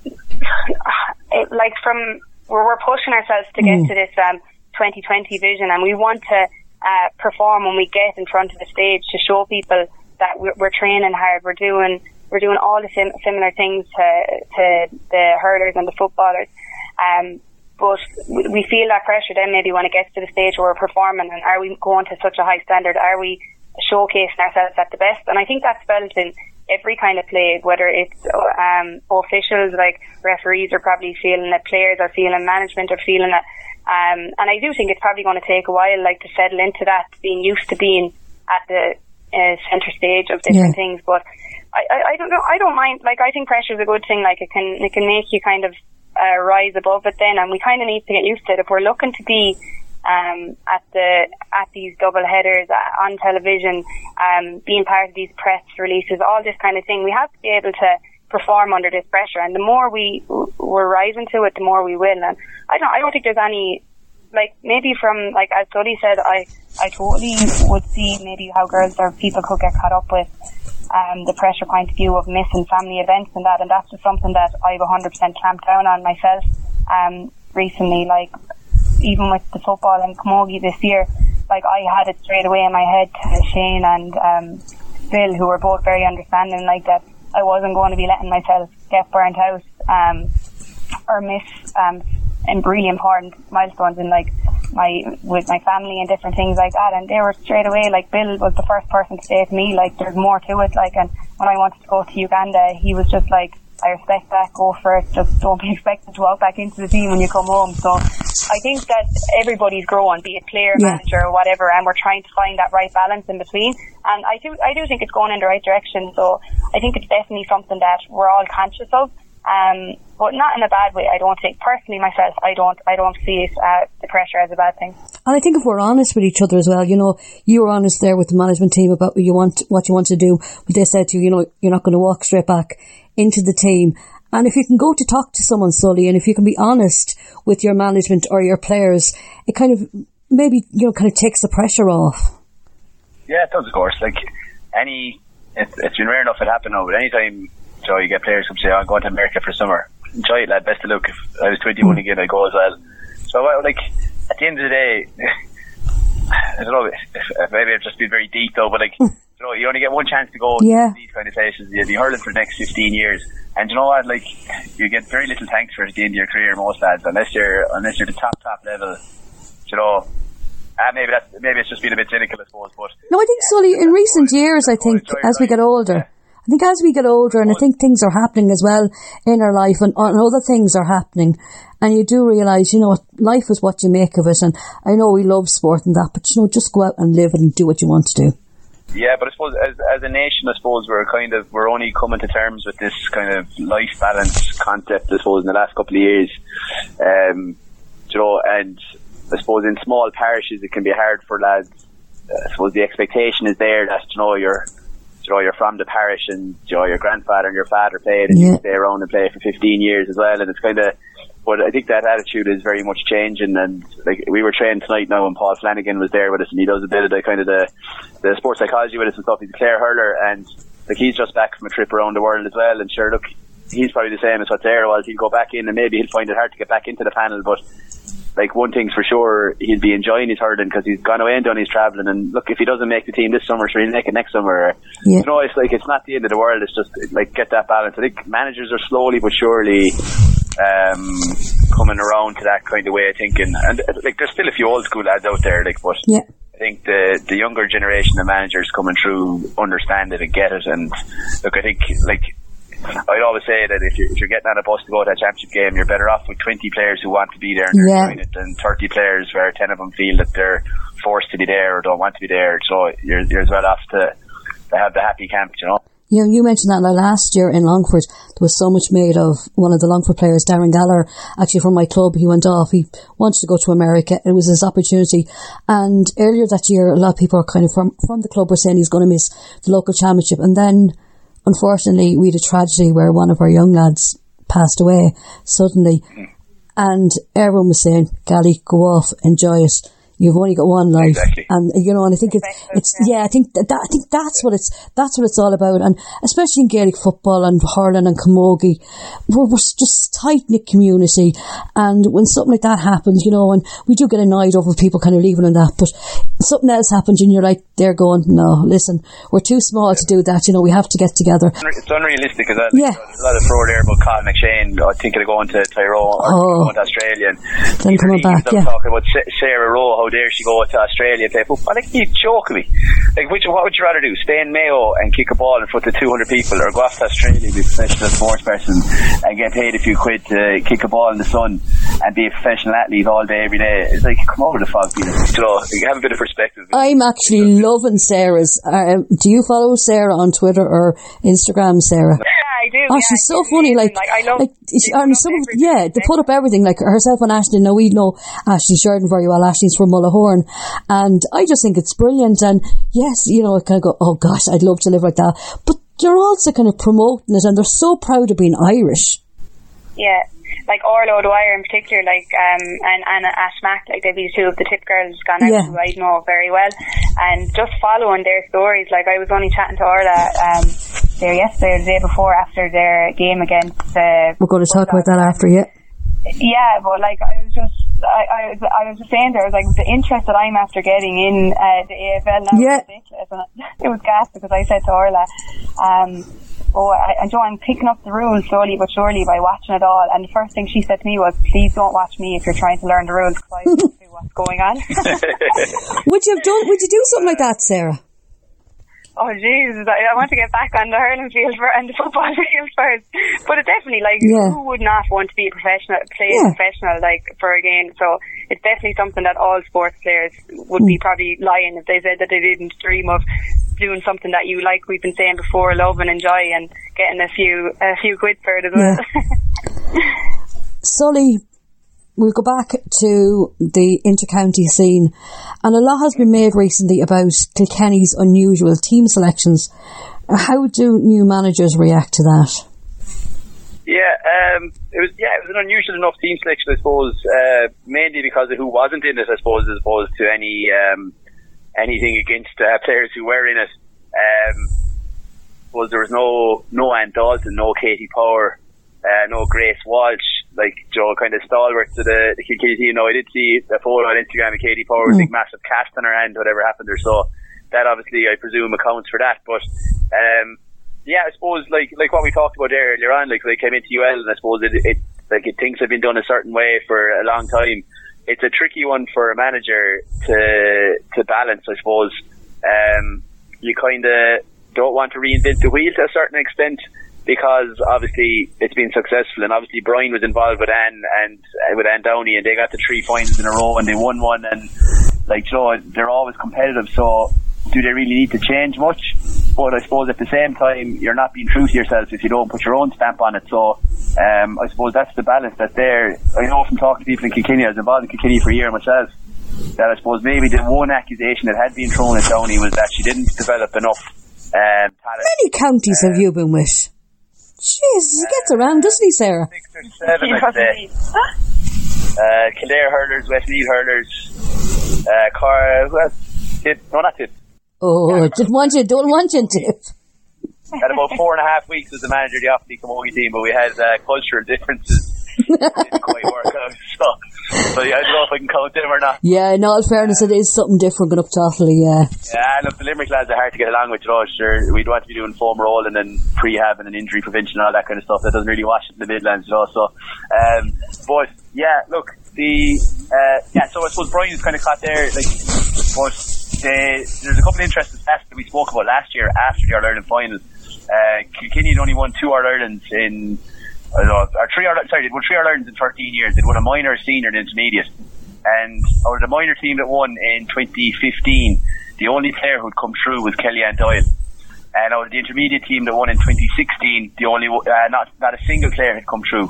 it, like, from where we're pushing ourselves to get mm. to this um, 2020 vision, and we want to uh, perform when we get in front of the stage to show people that we're, we're training hard, we're doing we're doing all the sim- similar things to to the hurlers and the footballers. Um, but we feel that pressure then maybe when it gets to the stage where we're performing and are we going to such a high standard? Are we showcasing ourselves at the best? And I think that's felt in every kind of play, whether it's um, officials like referees are probably feeling it, players are feeling, management are feeling it. Um, and I do think it's probably going to take a while, like to settle into that, being used to being at the uh, center stage of different yeah. things. But I, I, I don't know. I don't mind. Like I think pressure is a good thing. Like it can it can make you kind of uh, rise above it then, and we kind of need to get used to it. If we're looking to be um, at the at these double headers uh, on television, um, being part of these press releases, all this kind of thing, we have to be able to perform under this pressure. And the more we we're rising to it, the more we will. And I don't I don't think there's any like maybe from like as Sully said, I I totally would see maybe how girls or people could get caught up with um, the pressure point of view of missing family events and that, and that's just something that I've 100% clamped down on myself um, recently. Like even with the football and camogie this year, like I had it straight away in my head Shane and um, Bill, who were both very understanding, like that I wasn't going to be letting myself get burnt out um, or miss um, really important milestones in like my with my family and different things like that. And they were straight away like Bill was the first person to say to me like there's more to it. Like and when I wanted to go to Uganda, he was just like I respect that. Go for it. Just don't be expected to walk back into the team when you come home. So I think that everybody's growing, be it player, yeah. manager, or whatever, and we're trying to find that right balance in between. And I do, I do think it's going in the right direction. So I think it's definitely something that we're all conscious of. Um, but not in a bad way. I don't think personally myself. I don't. I don't see it, uh, the pressure as a bad thing. And I think if we're honest with each other as well, you know, you were honest there with the management team about what you want, what you want to do. But they said to you, you know, you're not going to walk straight back into the team. And if you can go to talk to someone, Sully, and if you can be honest with your management or your players, it kind of maybe, you know, kind of takes the pressure off. Yeah, it does, of course. Like any, it, it's been rare enough it happened now, but anytime so you get players come say, oh, I'm going to America for summer. Enjoy it, lad. Best of luck. If I was 21 mm. again, I'd go as well. So, like, at the end of the day, I don't know, if, if maybe I've just been very deep though, but like, you know, you only get one chance to go Yeah. to these kind of places. You'll be hurling for the next 15 years. And you know what? Like, you get very little thanks for it at the end of your career, most lads, unless you're, unless you're the top, top level. You know, ah, maybe that's, maybe it's just been a bit cynical, I suppose, but. No, I think Sully, in recent years, I think, as we get older, I think as we get older, and I think things are happening as well in our life, and, and other things are happening, and you do realise, you know, life is what you make of it, and I know we love sport and that, but you know, just go out and live it and do what you want to do. Yeah, but I suppose as, as a nation, I suppose we're kind of we're only coming to terms with this kind of life balance concept. I suppose in the last couple of years, um, you know, and I suppose in small parishes it can be hard for lads. I suppose the expectation is there that you know you're, you know, you're from the parish and you know your grandfather and your father played and Yeah. you stay around and play for 15 years as well, and it's kind of. But I think that attitude is very much changing, and like we were trained tonight now, and Paul Flanagan was there with us, and he does a bit of the kind of the the sports psychology with us and stuff. He's a Clare hurler, and like he's just back from a trip around the world as well. And sure, look, he's probably the same as what Sarah was. He'll go back in, and maybe he'll find it hard to get back into the panel. But like one thing's for sure, he'll be enjoying his hurling because he's gone away and done his travelling. And look, if he doesn't make the team this summer, sure he'll make it next summer. Yeah. You know, it's like it's not the end of the world. It's just like get that balance. I think managers are slowly but surely um, coming around to that kind of way of thinking. And like, there's still a few old school lads out there, like, but Yeah. I think the the younger generation of managers coming through understand it and get it. And look, I think like I'd always say that if you're, if you're getting on a bus to go to a championship game, you're better off with 20 players who want to be there and Yeah. it than 30 players where 10 of them feel that they're forced to be there or don't want to be there. So you're, you're as well off to, to have the happy camp, you know. You know, you mentioned that last year in Longford, there was so much made of one of the Longford players, Darren Galler, actually from my club. He went off. He wanted to go to America. It was his opportunity. And earlier that year, a lot of people are kind of from, from the club were saying he's going to miss the local championship. And then, unfortunately, we had a tragedy where one of our young lads passed away suddenly. Hmm. And everyone was saying, Gally, go off, enjoy it. You've only got one life, Exactly. and you know, and I think it's, it's, yeah, I think that, that, I think that's what it's, that's what it's all about, and especially in Gaelic football and hurling and camogie, we're, we're just tight knit community, and when something like that happens, you know, and we do get annoyed over people kind of leaving and that, but something else happens, and you're like, they're going, no, listen, we're too small to do that, you know, we have to get together. It's unrealistic as well. Yeah. There's a lot of throw there about Cathal McShane thinking of going to Tyrone or Oh. going to Australia. And Then coming back, yeah. talking about Sarah Rowe, how dare she go to Australia and play football. Like, you joking me. Like, which, what would you rather do? Stay in Mayo and kick a ball in front of 200 people or go off to Australia and be a professional sports person and get paid a few quid to kick a ball in the sun and be a professional athlete all day, every day? It's like, come over the fog, Peter. You know, you have a bit of perspective. I'm actually loving Sarah's. Um, do you follow Sarah on Twitter or Instagram, Sarah? I do. Oh, yeah, she's so funny. amazing. Like, I love. like, she, I some everything. yeah, they put up everything. Like herself and Ashley. Now we know Ashley Sheridan very well. Ashley's from Mullahoran, and I just think it's brilliant. And yes, you know, I kind of go, oh gosh, I'd love to live like that. But you're also kind of promoting it, and they're so proud of being Irish. Yeah, like Orla O'Dwyer in particular, like um, and Anna Ashmack, like they'd be two of the tip girls gone out Yeah. who I know very well, and just following their stories. Like I was only chatting to Orla um, there yesterday, or the day before, after their game against. Uh, We're going to talk about that after, yeah. yeah, but like I was just. I, I, was, I was just saying there, I was like, the interest that I'm after getting in uh, the AFL now Yeah. is ridiculous. And it was gas because I said to Orla, um, oh, I, I, Joe, I'm picking up the rules slowly but surely by watching it all. And the first thing she said to me was, please don't watch me if you're trying to learn the rules because I don't see what's going on. Would you have done? Would you do something like that, Sarah? Oh, Jesus, I, I want to get back on the hurling field for, and the football field first. But it definitely, like, Yeah. who would not want to be a professional, play Yeah. professional, like, for a game? So it's definitely something that all sports players would Mm. be probably lying if they said that they didn't dream of doing something that you, like we've been saying before, love and enjoy and getting a few, a few quid for it as well. Sully, we'll go back to the intercounty scene, and a lot has been made recently about Kilkenny's unusual team selections. How do new managers react to that? Yeah, um, it was yeah, it was an unusual enough team selection, I suppose, uh, mainly because of who wasn't in it, I suppose, as opposed to any um, anything against uh, players who were in it. Um, was there was no no Ann Dalton, no Katie Power, uh, no Grace Walsh, like Joe kind of stalwarts of the, the Kilkenny team. Now I did see a photo on Instagram of Katie Power with a big massive cast on her hand, whatever happened there. So that obviously I presume accounts for that. But um, yeah, I suppose like like what we talked about there earlier on, like they came into UL, and I suppose it, it like it, things have been done a certain way for a long time. It's a tricky one for a manager to to balance, I suppose. Um, you kind of don't want to reinvent the wheel to a certain extent because obviously it's been successful and obviously Brian was involved with Anne and uh, with Anne Downey and they got the three finals in a row and they won one and like you know they're always competitive so do they really need to change much but I suppose at the same time you're not being true to yourself if you don't put your own stamp on it so um, I suppose that's the balance that's there I know from talking to people in Kilkenny I was involved in Kilkenny for a year myself that I suppose maybe the one accusation that had been thrown at Downey was that she didn't develop enough um, talent. Many counties have you been with? Jesus, he gets around, doesn't he, Sarah? Six or seven, I'd say. Uh, Kildare hurlers, Westmeath hurlers, uh, Car, who else? Tip, no, not Tip. Oh, didn't want you, don't want you, Tip. Had about four and a half weeks as the manager of the Offaly Camogie team, but we had uh, cultural differences. Didn't quite work out. So, so yeah, I don't know if I can count them or not. Yeah, in all fairness, it is something different going up to Offaly, yeah. Yeah, look, the Limerick lads are hard to get along with, you know, sure, we'd want to be doing foam roll and then prehab and injury prevention and all that kind of stuff. That doesn't really wash it in the Midlands, you know, so, um, but, yeah, look, the, uh, yeah, so I suppose Brian's kind of caught there, like, but the, there's a couple of interesting stats that we spoke about last year after the All-Ireland final. Uh, Kilkenny had only won two All-Irelands in I don't know, or three Ireland, sorry, they won three Irelands in 13 years. They won a minor, senior, and intermediate. And out was a minor team that won in 2015, the only player who'd come through was Kellyanne Doyle. And out of the intermediate team that won in 2016, the only uh, not not a single player had come through.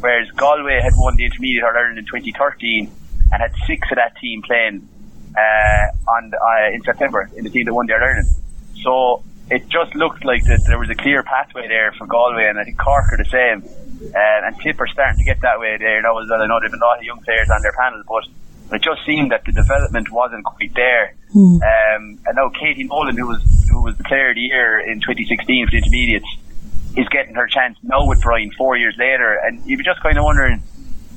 Whereas Galway had won the intermediate Ireland in 2013 and had six of that team playing uh, on uh, in September in the team that won the Ireland. So it just looked like that there was a clear pathway there for Galway, and I think Cork are the same. Uh, and Tip are starting to get that way there. That was, I know they've been a lot of young players on their panel, but it just seemed that the development wasn't quite there. Mm. Um, and now Katie Nolan, who was who was the player of the year in 2016 for the intermediates, is getting her chance now with Brian four years later. And you'd be just kind of wondering,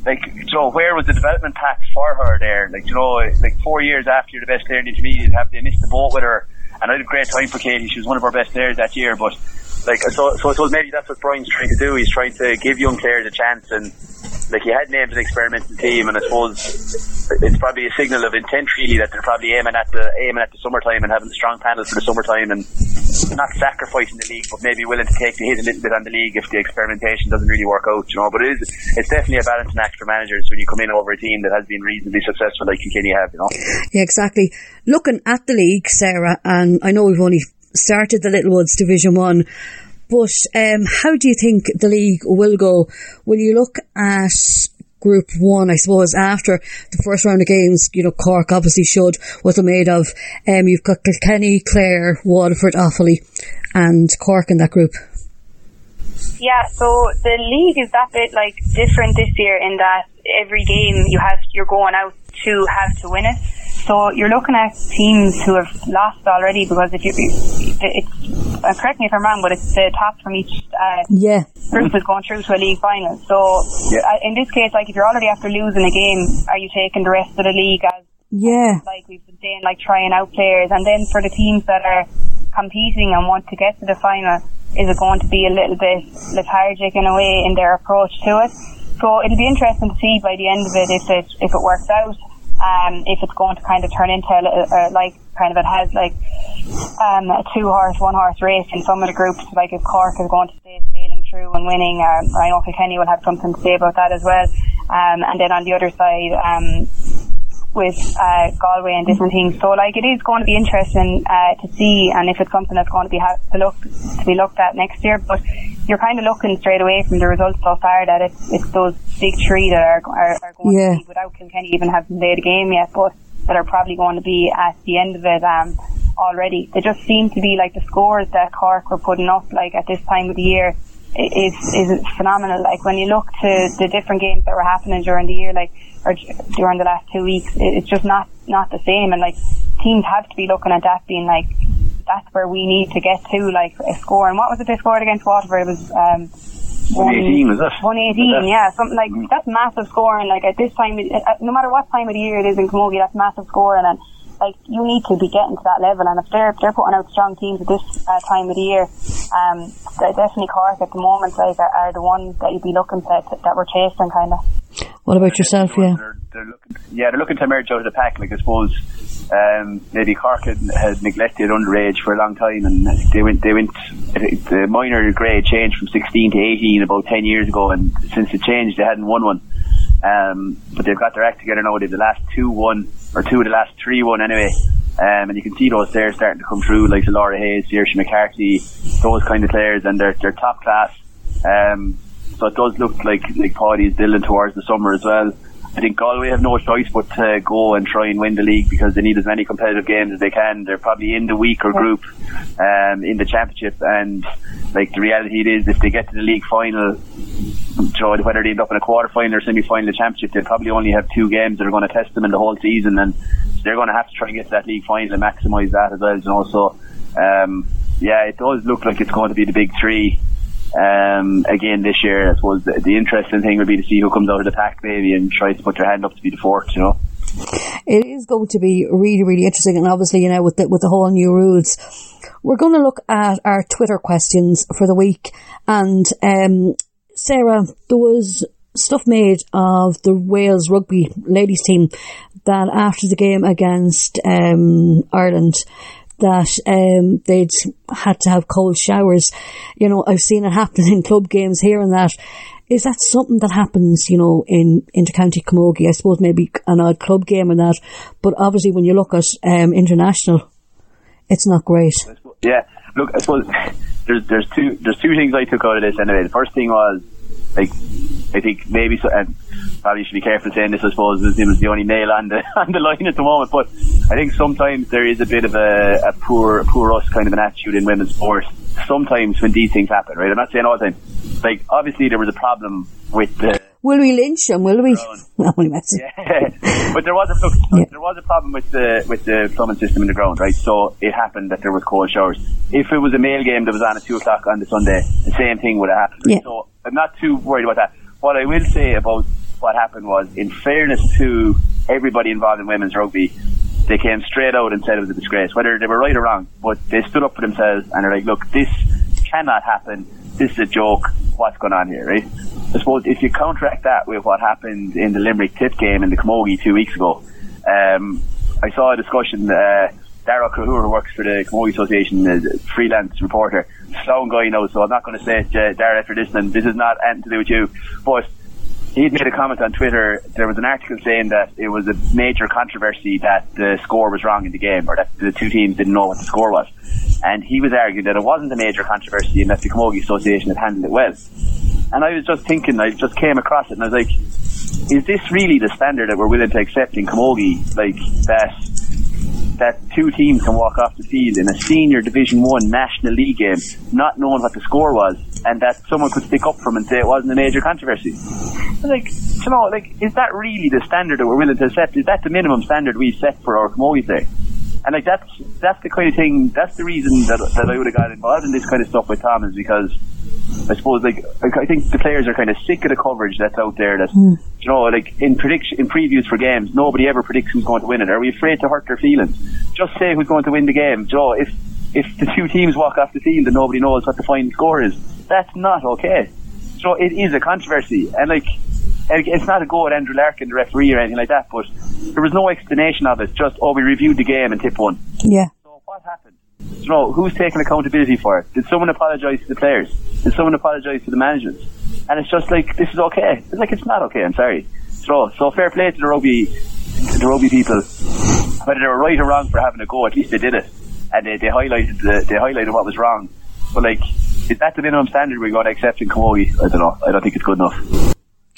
like, know, where was the development path for her there? Like, you know, like four years after you're the best player in the intermediate, have they missed the boat with her? And I had a great time for Katie. She was one of our best players that year, but like so, so I suppose maybe that's what Brian's trying to do. He's trying to give young players a chance, and like he had named an experimental team, and I suppose it's probably a signal of intent really that they're probably aiming at the aiming at the summertime and having a strong panel for the summertime, and not sacrificing the league, but maybe willing to take the hit a little bit on the league if the experimentation doesn't really work out, you know. But it is it's definitely a balancing act for managers when you come in over a team that has been reasonably successful like Kilkenny have, you know. Yeah, exactly. Looking at the league, Sarah, and I know we've only started the Littlewoods Division 1. But um, how do you think the league will go? Will you look at Group 1, I suppose, after the first round of games, you know, Cork obviously showed what they're made of. Um, you've got Kilkenny, Clare, Waterford, Offaly and Cork in that group. Yeah, so the league is that bit like different this year in that every game you have you're going out to have to win it. So you're looking at teams who have lost already because if you, it's, uh, correct me if I'm wrong, but it's the top from each uh, yeah. group is going through to a league final. So yeah. uh, in this case, like if you're already after losing a game, are you taking the rest of the league as yeah, like we've been saying, like trying out players, and then for the teams that are competing and want to get to the final, is it going to be a little bit lethargic in a way in their approach to it? So it'll be interesting to see by the end of it if it if it works out um, if it's going to kind of turn into a, a, like kind of it has like um, a two horse, one horse race in some of the groups. Like if Cork is going to stay sailing through and winning, um, I know Kilkenny will have something to say about that as well. Um, and then on the other side, um, with uh, Galway and different things. So like it is going to be interesting uh, to see, and if it's something that's going to be ha- to look to be looked at next year. But you're kind of looking straight away from the results so far that it's it's those big three that are are, are going yeah. to be without Kilkenny even having played a game yet, but that are probably going to be at the end of it. Um, already, they just seem to be like the scores that Cork were putting up, like at this time of the year, is is phenomenal. Like when you look to the different games that were happening during the year, like or during the last two weeks, it's just not not the same. And like teams have to be looking at that, being like, that's where we need to get to, like a score. And what was it they scored against Waterford? It was um, 118, was it? 118, yeah. Something like mm. that's massive scoring. Like at this time, uh, no matter what time of the year it is in Camogie, that's massive scoring. And like you need to be getting to that level, and if they're they're putting out strong teams at this uh, time of the year, um, definitely Cork at the moment like are, are the ones that you'd be looking to, to that we're chasing kind of. What about yourself? Yeah, they're, they're looking, yeah, they're looking to emerge out of the pack. Like I suppose um, maybe Cork had, had, neglected underage for a long time, and they went they went the minor grade changed from 16 to 18 about 10 years ago, and since it changed, they hadn't won one. Um, but they've got their act together now. They've the last two won, or two of the last three won anyway. Um, and you can see those players starting to come through, like Laura Hayes, Saoirse McCarthy, those kind of players, and they're they're top class. Um, so it does look like like Paddy is building towards the summer as well. I think Galway have no choice but to go and try and win the league because they need as many competitive games as they can. They're probably in the weaker group um, in the championship, and like the reality it is, if they get to the league final, whether they end up in a quarter final or semi final of the championship, they'll probably only have two games that are going to test them in the whole season, and they're going to have to try and get to that league final and maximise that as well. You know, so um, yeah, it does look like it's going to be the big three um, again this year. I suppose the, the, interesting thing would be to see who comes out of the pack maybe and tries to put their hand up to be the fourth. You know, it is going to be really really interesting, and obviously you know with the, with the whole new rules. We're going to look at our Twitter questions for the week, and um, Sarah, there was stuff made of the Wales rugby ladies team that after the game against um, Ireland, that um, they'd had to have cold showers. You know, I've seen it happen in club games here and that. Is that something that happens, you know, in intercounty camogie? I suppose maybe an odd club game and that, but obviously when you look at um, international, it's not great. Yeah, look, I suppose there's there's two there's two things I took out of this anyway. The first thing was like I think maybe so, and probably you should be careful saying this. I suppose as it was the only nail on the on the line at the moment, but I think sometimes there is a bit of a, a poor poor us kind of an attitude in women's sports. Sometimes when these things happen, right? I'm not saying all the time. Like obviously there was a problem with the Will we lynch him? Will we? No. Yeah. but there was a look, yeah. there was a problem with the with the plumbing system in the ground, right? So it happened that there was cold showers. If it was a male game that was on at two o'clock on the Sunday, the same thing would have happened. Yeah. So I'm not too worried about that. What I will say about what happened was, in fairness to everybody involved in women's rugby, they came straight out and said it was a disgrace, whether they were right or wrong. But they stood up for themselves and they're like, "Look, this cannot happen. This is a joke. What's going on here, right?" I suppose if you counteract that with what happened in the Limerick Tip game in the Camogie two weeks ago, um, I saw a discussion. Uh, Dara Cahur, who works for the Camogie Association, as a freelance reporter, slow guy now, so I'm not going to say it, uh, Dara, after this, and this is not anything to do with you, but he made a comment on Twitter. There was an article saying that it was a major controversy that the score was wrong in the game, or that the two teams didn't know what the score was. And he was arguing that it wasn't a major controversy and that the Camogie Association had handled it well. And I was just thinking, I just came across it and I was like, is this really the standard that we're willing to accept in Camogie? Like, that that two teams can walk off the field in a senior Division One National League game, not knowing what the score was, and that someone could stick up for them and say it wasn't a major controversy. Like, you know, like, is that really the standard that we're willing to accept? Is that the minimum standard we set for our Camogie Day? And like that's that's the kind of thing. That's the reason that that I would have got involved in this kind of stuff with Tom is because I suppose like I think the players are kind of sick of the coverage that's out there. That mm. you know, like in prediction in previews for games, nobody ever predicts who's going to win it. Are we afraid to hurt their feelings? Just say who's going to win the game. You know, if if the two teams walk off the field and nobody knows what the final score is, that's not okay. So it is a controversy, and like it's not a go at Andrew Larkin, the referee, or anything like that. But there was no explanation of it. Just oh, we reviewed the game and tip one. Yeah. So what happened? you know, who's taking accountability for it? Did someone apologise to the players? Did someone apologise to the management? And it's just like, this is okay. It's like, it's not okay, I'm sorry. So, so fair play to the rugby, the rugby people. Whether they were right or wrong for having a go, at least they did it. And they, they highlighted the, they highlighted what was wrong. But like, is that the minimum standard we're going to accept in Camogie? I don't know. I don't think it's good enough.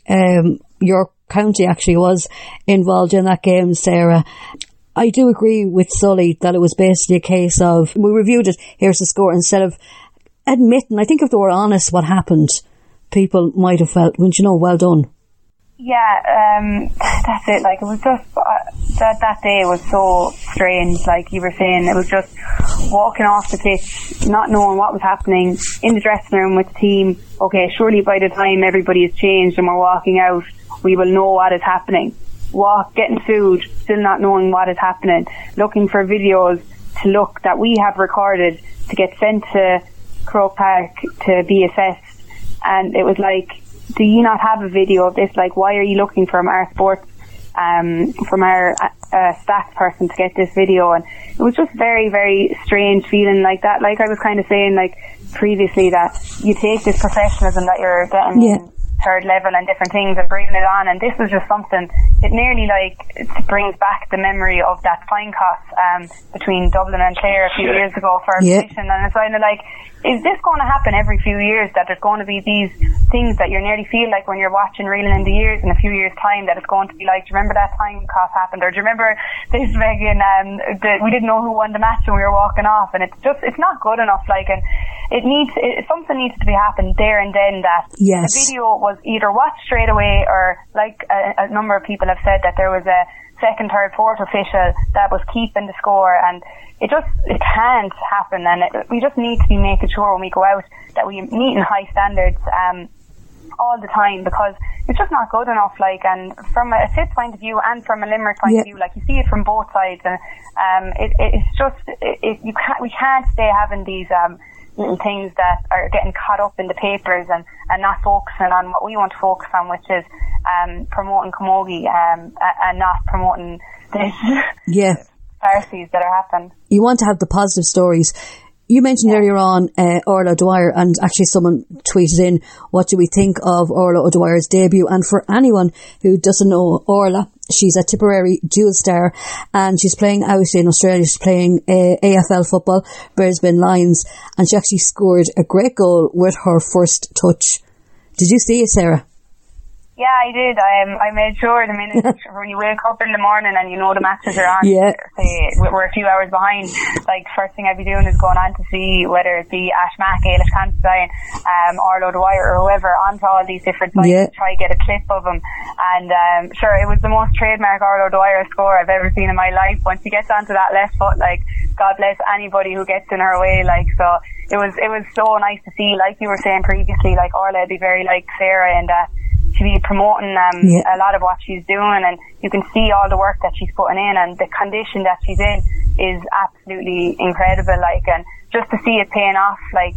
Um, your county actually was involved in that game, Sarah. I do agree with Sully that it was basically a case of we reviewed it, here's the score, instead of admitting, I think if they were honest what happened, people might have felt, well, you know, well done. Yeah, um, that's it. Like it was just uh, that that day was so strange. Like you were saying, it was just walking off the pitch, not knowing what was happening in the dressing room with the team. Okay, surely by the time everybody has changed and we're walking out, we will know what is happening walk, getting food, still not knowing what is happening, looking for videos to look that we have recorded to get sent to Croke Park to be assessed. And it was like, do you not have a video of this? Like, why are you looking from our sports, um, from our uh, staff person to get this video? And it was just very, very strange feeling like that. Like I was kind of saying, like previously, that you take this professionalism that you're getting. Yeah third level and different things and bringing it on. And this was just something, it nearly like it brings back the memory of that fine cost um, between Dublin and Clare a few years ago for a yeah. position. And it's kind of like, is this going to happen every few years that there's going to be these things that you nearly feel like when you're watching reeling in the years in a few years time that it's going to be like do you remember that time cost happened or do you remember this Megan um the, we didn't know who won the match when we were walking off and it's just it's not good enough like and it needs it, something needs to be happened there and then that yes. the video was either watched straight away or like a, a number of people have said that there was a second, third, fourth official that was keeping the score and it just it can't happen, and it, we just need to be making sure when we go out that we meet in high standards um, all the time because it's just not good enough. Like, and from a fit point of view and from a Limerick point yeah. of view, like you see it from both sides, and um, it, it's just it, it, you can't we can't stay having these. Um, little things that are getting caught up in the papers and, and not focusing on what we want to focus on, which is um, promoting Camogie um, and not promoting this. Yeah. Pharisees that are happening. You want to have the positive stories. You mentioned yeah. earlier on uh, Orla O'Dwyer, and actually someone tweeted in, "What do we think of Orla O'Dwyer's debut?" And for anyone who doesn't know Orla, she's a Tipperary dual star, and she's playing out in Australia. She's playing uh, AFL football, Brisbane Lions, and she actually scored a great goal with her first touch. Did you see it, Sarah? Yeah, I did. I um, I made sure the minute when you wake up in the morning and you know the matches are on. Yeah. Say we're a few hours behind. Like first thing I'd be doing is going on to see whether it be Ashmack, Ailish Considine, um, Orla O'Dwyer or whoever onto all these different sites yeah. to try get a clip of them. And um, sure, it was the most trademark Orla O'Dwyer score I've ever seen in my life. Once he gets onto that left foot, like God bless anybody who gets in her way. Like so, it was it was so nice to see. Like you were saying previously, like would be very like Sarah and. Uh, to be promoting um, yeah. a lot of what she's doing, and you can see all the work that she's putting in, and the condition that she's in is absolutely incredible. Like, and just to see it paying off, like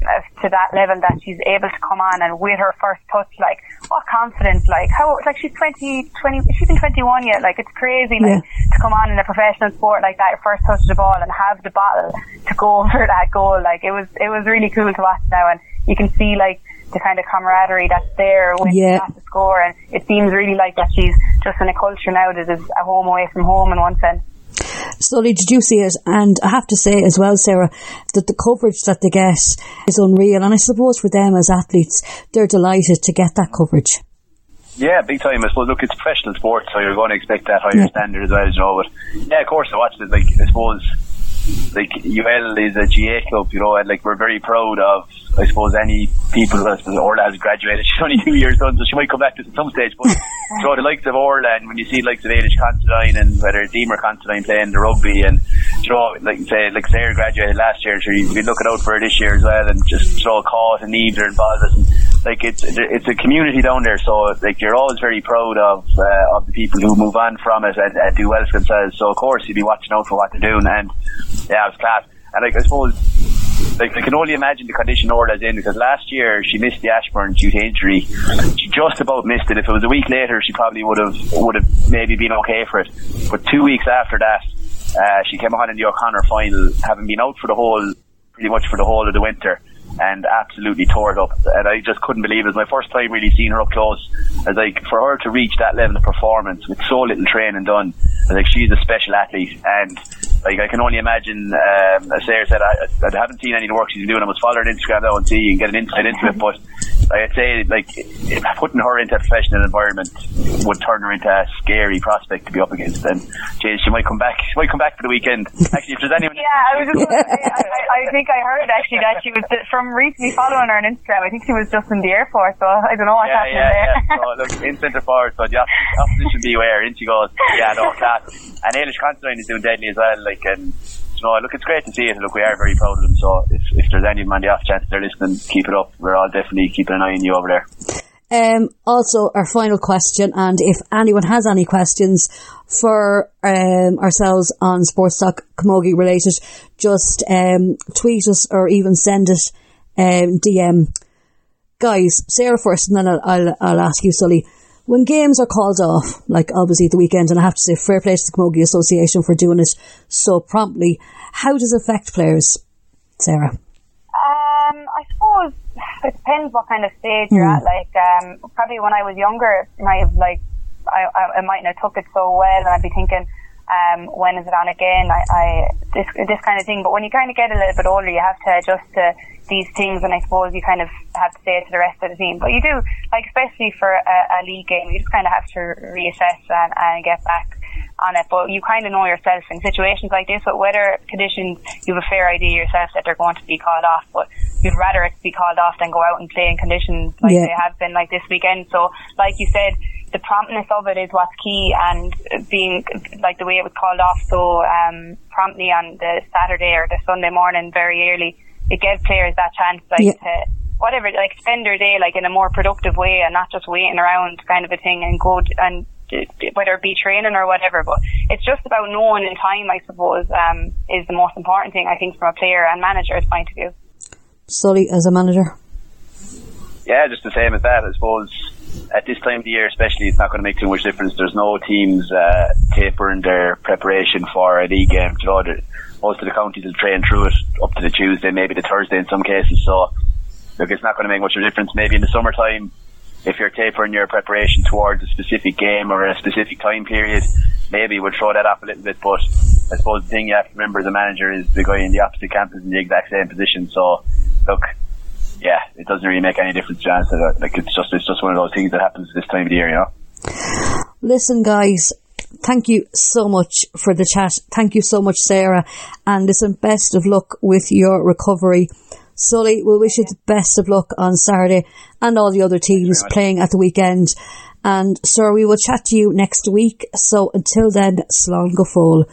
uh, to that level that she's able to come on and with her first touch, like what confidence, like how, like she's 20, 20 she's been 21 yet, like it's crazy, like yeah. to come on in a professional sport like that, first touch the ball and have the battle to go over that goal, like it was, it was really cool to watch now and you can see like the kind of camaraderie that's there when yeah. she has to score. And it seems really like that she's just in a culture now that is a home away from home in one sense. Sully, did you see it? And I have to say as well, Sarah, that the coverage that they get is unreal. And I suppose for them as athletes, they're delighted to get that coverage. Yeah, big time. I suppose. Look, it's professional sport, so you're going to expect that higher yeah. standard as well, you know. But yeah, of course, I watched it. Like, I suppose like UL is a GA club, you know, and like we're very proud of, I suppose, any people that Orla has graduated. She's only two years old, so she might come back to at some stage. But so the likes of Orla, and when you see the likes of Ailish Considine and whether Eimear Considine playing the rugby, and you know, like say like Sarah graduated last year, so you've been looking out for her this year as well, and just throw caught and Neves are involved. And, like it's it's a community down there, so like you're always very proud of uh, of the people who move on from it and, and do well for themselves. So of course you'd be watching out for what they're doing, and yeah, it was class. And like I suppose, like I can only imagine the condition Orla's in because last year she missed the Ashbourne due to injury. She just about missed it. If it was a week later, she probably would have would have maybe been okay for it. But two weeks after that, uh, she came on in the O'Connor final, having been out for the whole, pretty much for the whole of the winter and absolutely tore it up. And I just couldn't believe it. It was my first time really seeing her up close. I was like, for her to reach that level of performance with so little training done, I was like, she's a special athlete. And like I can only imagine, um, as Sarah said, I, I haven't seen any of the work she's doing. I was following her on Instagram now and see and get an insight into it. But I'd say, like, putting her into a professional environment would turn her into a scary prospect to be up against. And she might come back. She might come back for the weekend. Actually, if there's anyone, yeah, I was just, I, I, think I heard actually that she was from recently following her on Instagram. I think she was just in the airport, so I don't know what's yeah, happening yeah, there. Yeah. So look, in centre forward, so the opposition beware. In she goes. Yeah, no, class. And Ailish Considine is doing deadly as well. Like, and you know, look, it's great to see it. Look, we are very proud of them. So if, if there's anyone on the off chance they're listening, keep it up. We're all definitely keeping an eye on you over there. Um, also, our final question, and if anyone has any questions for um, ourselves on Sports Talk Camogie related, just um, tweet us or even send us um, DM. Guys, Sarah first, and then I'll, I'll, I'll ask you, Sully. When games are called off, like obviously the weekend, and I have to say fair play to the Camogie Association for doing it so promptly, how does it affect players, Sarah? Um, I suppose it depends what kind of stage you're Mm. at. Like, um, probably when I was younger, I might have like, I, I, I mightn't have took it so well, and I'd be thinking, um, when is it on again? I, I this this kind of thing. But when you kind of get a little bit older, you have to adjust to these things, and I suppose you kind of have to say it to the rest of the team. But you do, like, especially for a, a league game, you just kind of have to reassess and, and get back on it. But you kind of know yourself in situations like this with weather conditions, you have a fair idea yourself that they're going to be called off. But you'd rather it be called off than go out and play in conditions like Yeah. they have been like this weekend. So, like you said, the promptness of it is what's key, and being like the way it was called off so um, promptly on the Saturday or the Sunday morning, very early. It gave players that chance, like Yeah. to whatever, like spend their day like in a more productive way and not just waiting around kind of a thing and go and d- d- whether it be training or whatever. But it's just about knowing in time, I suppose, um, is the most important thing I think from a player and manager's point of view. Sully, as a manager? Yeah, just the same as that. I suppose at this time of the year, especially, it's not going to make too much difference. There's no teams uh, tapering their preparation for a league game. You know, most of the counties will train through it up to the Tuesday, maybe the Thursday in some cases. So, look, it's not going to make much of a difference. Maybe in the summertime, if you're tapering your preparation towards a specific game or a specific time period, maybe we'll throw that off a little bit. But I suppose the thing you have to remember as a manager is the guy in the opposite camp is in the exact same position. So, look, yeah, it doesn't really make any difference, John. So, like, it's just it's just one of those things that happens this time of the year, you know. Listen, guys, thank you so much for the chat. Thank you so much, Sarah. And listen, best of luck with your recovery. Sully, we wish you the best of luck on Saturday and all the other teams playing at the weekend. And, sir, we will chat to you next week. So until then, slán go.